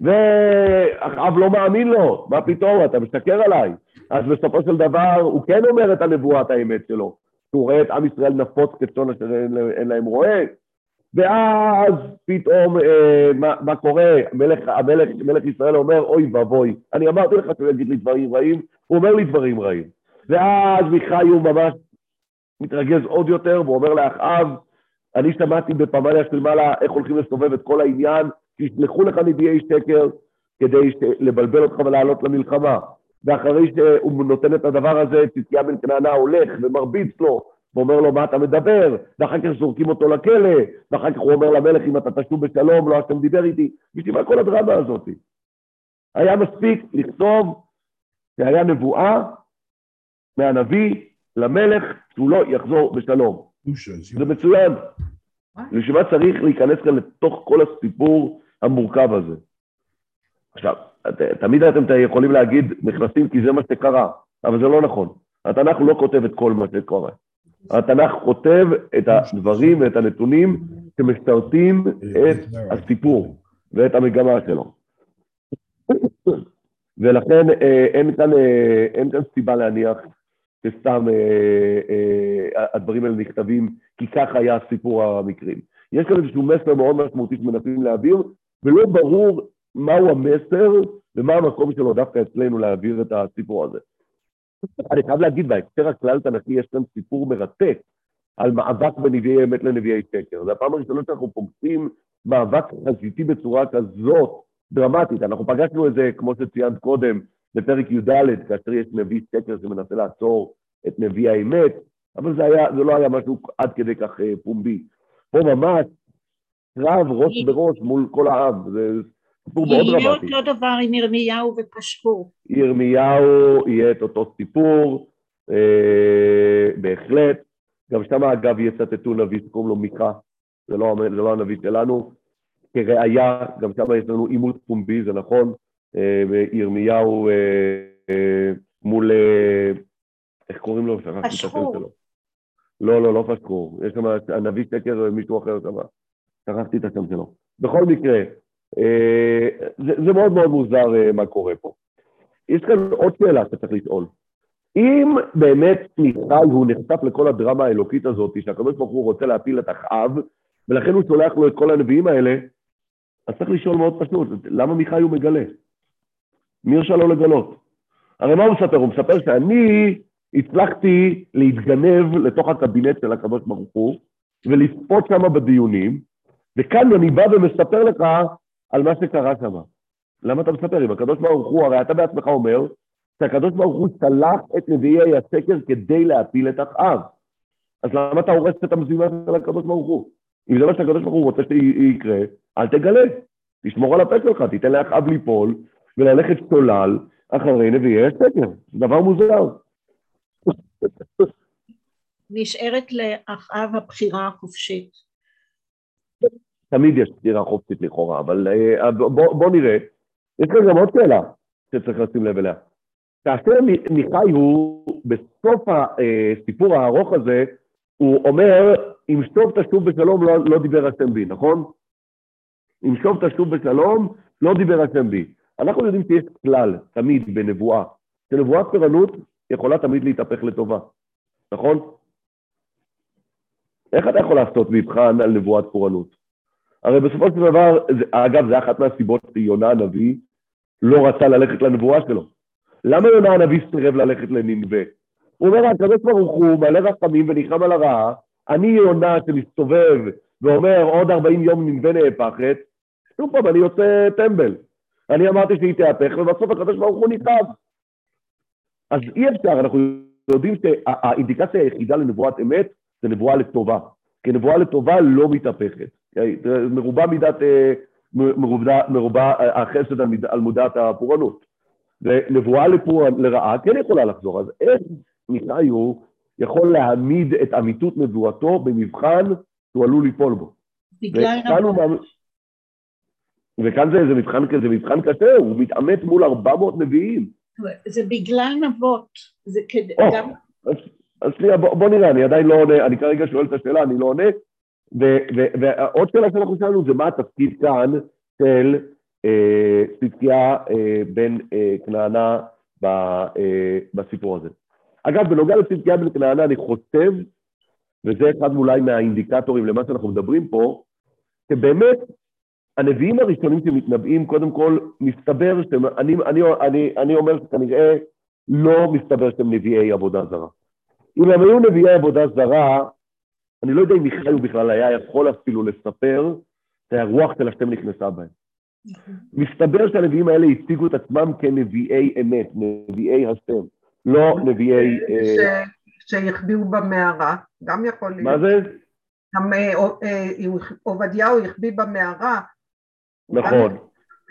ואחאב לא מאמין לו, מה פתאום, אתה משקר עליי. אז בסופו של דבר הוא כן אומר את הנבואת האמת שלו. הוא רואה את עם ישראל נפוץ כצאן אשר אין להם רועה, ואז פתאום, אה, מה, מה קורה? מלך, המלך, מלך ישראל אומר, אוי ואבוי, אני אמרתי לך שהוא יגיד לי דברים רעים, הוא אומר לי דברים רעים. ואז מיכאי הוא ממש מתרגז עוד יותר, והוא אומר לאחאב, אני שמעתי בפמליה של מעלה איך הולכים לסובב את כל העניין, שישלחו לך נביאי שקר כדי לבלבל אותך ולעלות למלחמה. ואחרי שהוא נותן את הדבר הזה, צדקיה בן כנענה הולך ומרביץ לו, ואומר לו, מה אתה מדבר? ואחר כך זורקים אותו לכלא, ואחר כך הוא אומר למלך, אם אתה תשוב בשלום, לא השם דיבר איתי. בשביל מה כל הדרמה הזאת? היה מספיק לכתוב שהיה נבואה מהנביא למלך שהוא לא יחזור בשלום. זה מצוין. בשביל מה צריך להיכנס כאן לתוך כל הסיפור המורכב הזה? עכשיו, תמיד אתם יכולים להגיד נכנסים כי זה מה שקרה, אבל זה לא נכון. התנ"ך לא כותב את כל מה שקורה. התנ"ך כותב את הדברים ואת הנתונים שמשרתים את הסיפור ואת המגמה שלו. ולכן אה, אין כאן, אה, אין כאן סיבה להניח שסתם אה, הדברים האלה נכתבים כי ככה היה סיפור המקרים. יש כאן איזשהו מסר מאוד משמעותי שמנסים להעביר, ולא ברור מהו המסר ומה המקום שלו דווקא אצלנו להעביר את הסיפור הזה. אני חייב להגיד, בהקשר הכלל תנכי יש כאן סיפור מרתק על מאבק בין נביאי אמת לנביאי שקר. זו הפעם הראשונה שאנחנו פוגשים מאבק חזיתי בצורה כזאת דרמטית. אנחנו פגשנו את זה, כמו שציינת קודם, בפרק י"ד, כאשר יש נביא שקר שמנסה לעצור את נביא האמת, אבל זה, היה, זה לא היה משהו עד כדי כך אה, פומבי. פה ממש קרב ראש בראש מול כל העם, זה סיפור מאוד דרמטי. יהיה אותו דבר עם ירמיהו ופשקור. ירמיהו יהיה את אותו סיפור, אה, בהחלט. גם שם אגב יצטטו נביא שקוראים לו מיכה, זה לא, זה לא הנביא שלנו. כראיה, גם שם יש לנו עימות פומבי, זה נכון, אה, ירמיהו אה, אה, מול, אה, איך קוראים לו? פשקור. לא, לא, לא פשקור. יש שם הנביא שקר ומישהו אחר שם. שכחתי את השם שלו. בכל מקרה, אה, זה, זה מאוד מאוד מוזר אה, מה קורה פה. יש כאן עוד שאלה שצריך לשאול. אם באמת מיכל הוא נחשף לכל הדרמה האלוקית הזאת, שהקדוש ברוך הוא רוצה להפיל את אחאב, ולכן הוא שולח לו את כל הנביאים האלה, אז צריך לשאול מאוד פשוט, למה מיכאי הוא מגלה? מי הרשה לו לגלות? הרי מה הוא מספר? הוא מספר שאני הצלחתי להתגנב לתוך הקבינט של הקדוש ברוך הוא, ולצפות שם בדיונים, וכאן אני בא ומספר לך על מה שקרה שם. למה אתה מספר? אם הקדוש ברוך הוא, הרי אתה בעצמך אומר שהקדוש ברוך הוא שלח את נביאי השקר כדי להפיל את אחאב. אז למה אתה הורס את המזימה של הקדוש ברוך הוא? אם זה מה שהקדוש ברוך הוא רוצה שיקרה, אל תגלה. תשמור על הפה שלך, תיתן לאחאב ליפול וללכת שולל אחרי נביאי השקר. זה דבר מוזר. נשארת לאחאב הבחירה החופשית. תמיד יש בחירה חופשית לכאורה, אבל uh, בוא, בוא נראה. יש כאן גם עוד שאלה שצריך לשים לב אליה. כאשר מיכאי הוא, בסוף הסיפור הארוך הזה, הוא אומר, אם שוב תשוב בשלום לא, לא דיבר השם בי, נכון? אם שוב תשוב בשלום, לא דיבר השם בי. אנחנו יודעים שיש כלל, תמיד, בנבואה, שנבואת פרענות יכולה תמיד להתהפך לטובה, נכון? איך אתה יכול לעשות מבחן על נבואת פורענות? הרי בסופו של דבר, אגב, זה אחת מהסיבות שיונה הנביא לא רצה ללכת לנבואה שלו. למה יונה הנביא סירב ללכת לננבה? הוא אומר, הקדוש ברוך הוא מלא רחמים ונלחם על הרעה, אני יונה שמסתובב ואומר, עוד 40 יום ננבה נהפכת, שוב פעם, אני יוצא טמבל. אני אמרתי שהיא תהפך, ובסוף הקדוש ברוך הוא ניצב. אז אי אפשר, אנחנו יודעים שהאינדיקציה היחידה לנבואת אמת זה נבואה לטובה. כי נבואה לטובה לא מתהפכת. מרובה מידת, מרובה, מרובה החסד על מודעת הפורענות. ונבואה לפור... לרעה כן יכולה לחזור, אז איך מיכאיו יכול להעמיד את אמיתות נבואתו במבחן שהוא עלול ליפול בו? בגלל נבואות. וכאן זה, זה, מבחן, זה מבחן קשה, הוא מתעמת מול 400 נביאים. זה בגלל נבות, זה כדי, או, גם... אז שנייה, בוא, בוא נראה, אני עדיין לא עונה, אני כרגע שואל את השאלה, אני לא עונה, ועוד שאלה שאנחנו שאלנו זה מה התפקיד כאן של אה, צדקיה אה, בן אה, כנענה בסיפור הזה. אגב, בנוגע לצדקיה בן כנענה, אני חושב, וזה אחד אולי מהאינדיקטורים למה שאנחנו מדברים פה, שבאמת הנביאים הראשונים שמתנבאים, קודם כל, מסתבר שהם, אני, אני, אני, אני אומר שכנראה לא מסתבר שהם נביאי עבודה זרה. אם הם היו נביאי עבודה זרה, אני לא יודע אם מיכאל בכלל היה יכול אפילו לספר שהרוח של השם נכנסה בהם. מסתבר שהנביאים האלה הציגו את עצמם כנביאי אמת, נביאי השם, לא נביאי... אה, ש- שהחביאו במערה, גם יכול להיות. מה זה? גם אה, אה, עובדיהו החביא במערה. נכון,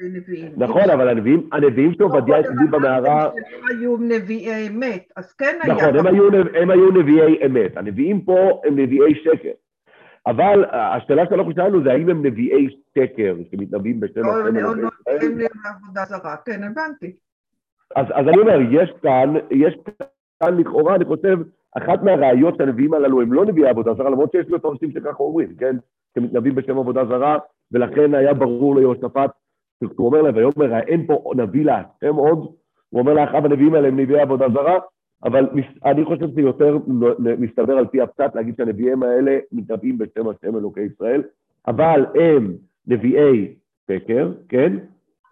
נביאים. נכון, אבל הנביאים, הנביאים של עובדיה החביא במערה, היו נביאי אמת, אז כן היה. נכון, הם היו, היו נביאי אמת. הנביאים פה הם נביאי שקר. אבל השאלה שאנחנו שאלנו זה האם הם נביאי שקר שמתנבאים בשם לא, השם לא, אלוקי לא? הם לעבודה זרה, כן, הבנתי. אז, אז אני אומר, יש כאן, יש כאן לכאורה, אני חושב, אחת מהראיות שהנביאים הללו הם לא נביאי עבודה זרה, למרות שיש מפרשים שככה אומרים, כן? שמתנבאים בשם עבודה זרה, ולכן היה ברור ליהושפט, כשהוא אומר להם, ויאמר, אין פה נביא להשם עוד, הוא אומר לאחיו הנביאים האלה הם נביאי עבודה זרה, אבל אני חושב שיותר נ- מסתבר על פי הפשט להגיד שהנביאים האלה מתנבאים בשם השם אלוקי ישראל, אבל הם נביאי שקר, כן?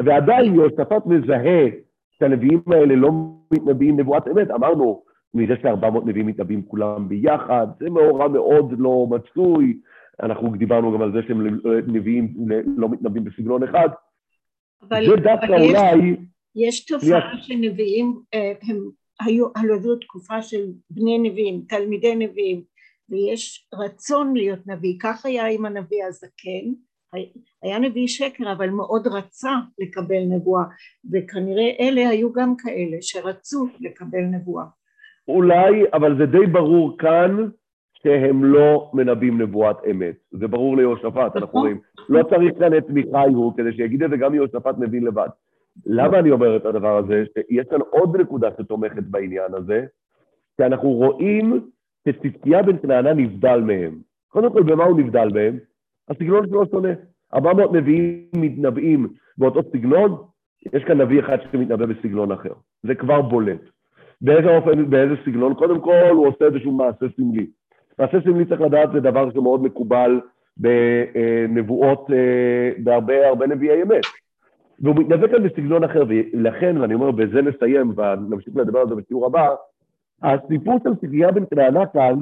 ועדיין יהושפט מזהה שהנביאים האלה לא מתנבאים נבואת אמת, אמרנו, מזה ש-400 נביאים מתנבאים כולם ביחד, זה מאורע מאוד לא מצוי, אנחנו דיברנו גם על זה שהם נביאים לא מתנבאים בסגנון אחד, אבל, זה דווקא אבל יש, אולי, יש תופעה שנביאים, אה, הם היו, היו תקופה של בני נביאים, תלמידי נביאים, ויש רצון להיות נביא, כך היה עם הנביא הזקן, היה נביא שקר אבל מאוד רצה לקבל נבואה וכנראה אלה היו גם כאלה שרצו לקבל נבואה. אולי, אבל זה די ברור כאן שהם לא מנבאים נבואת אמת. זה ברור ליהושפט, אנחנו רואים. לא צריך כאן את מיכאיהו כדי שיגיד את זה גם יהושפט מבין לבד. למה אני אומר את הדבר הזה? שיש כאן עוד נקודה שתומכת בעניין הזה, שאנחנו רואים שצדקיה בן כנענה נבדל מהם. קודם כל, במה הוא נבדל מהם? הסגנון שלו שונה. 400 נביאים מתנבאים באותו סגנון, יש כאן נביא אחד שמתנבא בסגנון אחר. זה כבר בולט. באיזה אופן, באיזה סגנון? קודם כל, הוא עושה איזשהו מעשה סמלי. מעשה סמלי, צריך לדעת, זה דבר שמאוד מקובל בנבואות, אה, בהרבה הרבה נביאי אמת. והוא מתנבא כאן בסגנון אחר, ולכן, ואני אומר, בזה נסיים, ונמשיך לדבר על זה בשיעור הבא, הסיפור של צדקיה בן כנענה כאן,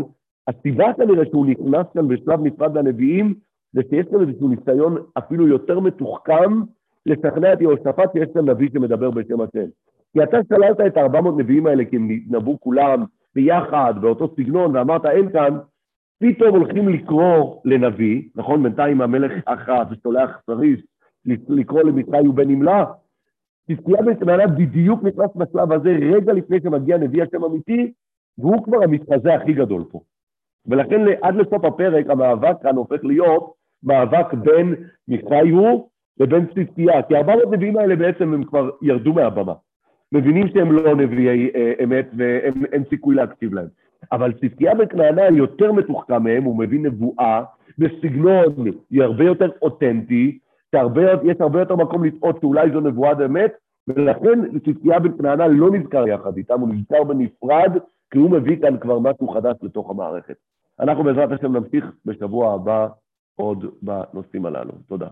הסיבה כנראה שהוא נכנס כאן בשלב נפרד לנביאים, זה שיש כאן איזשהו ניסיון אפילו יותר מתוחכם לשכנע את יהושפט שיש כאן נביא שמדבר בשם השם. כי אתה שללת את ה-400 נביאים האלה כי הם נתנבאו כולם ביחד, באותו סגנון, ואמרת אין כאן, פתאום הולכים לקרוא לנביא, נכון? בינתיים המלך אחת ושולח סריס לקרוא למיכאי ובן נמלה, בן כנענה בדיוק נכנס בשלב הזה רגע לפני שמגיע נביא השם אמיתי, והוא כבר המתחזה הכי גדול פה. ולכן עד לסוף הפרק המאבק כאן הופך להיות מאבק בין מיכאיהו לבין צדקיה, כי 400 נביאים האלה בעצם הם כבר ירדו מהבמה. מבינים שהם לא נביאי אה, אמת ואין סיכוי להקשיב להם. אבל צדקיה בן כנענה יותר מתוחכם מהם, הוא מבין נבואה בסגנון הרבה יותר אותנטי, שיש הרבה יותר מקום לטעות שאולי זו נבואת אמת, ולכן צדקיה בן כנענה לא נזכר יחד איתם, הוא נזכר בנפרד, כי הוא מביא כאן כבר משהו חדש לתוך המערכת. אנחנו בעזרת השם נמשיך בשבוע הבא עוד בנושאים הללו. תודה.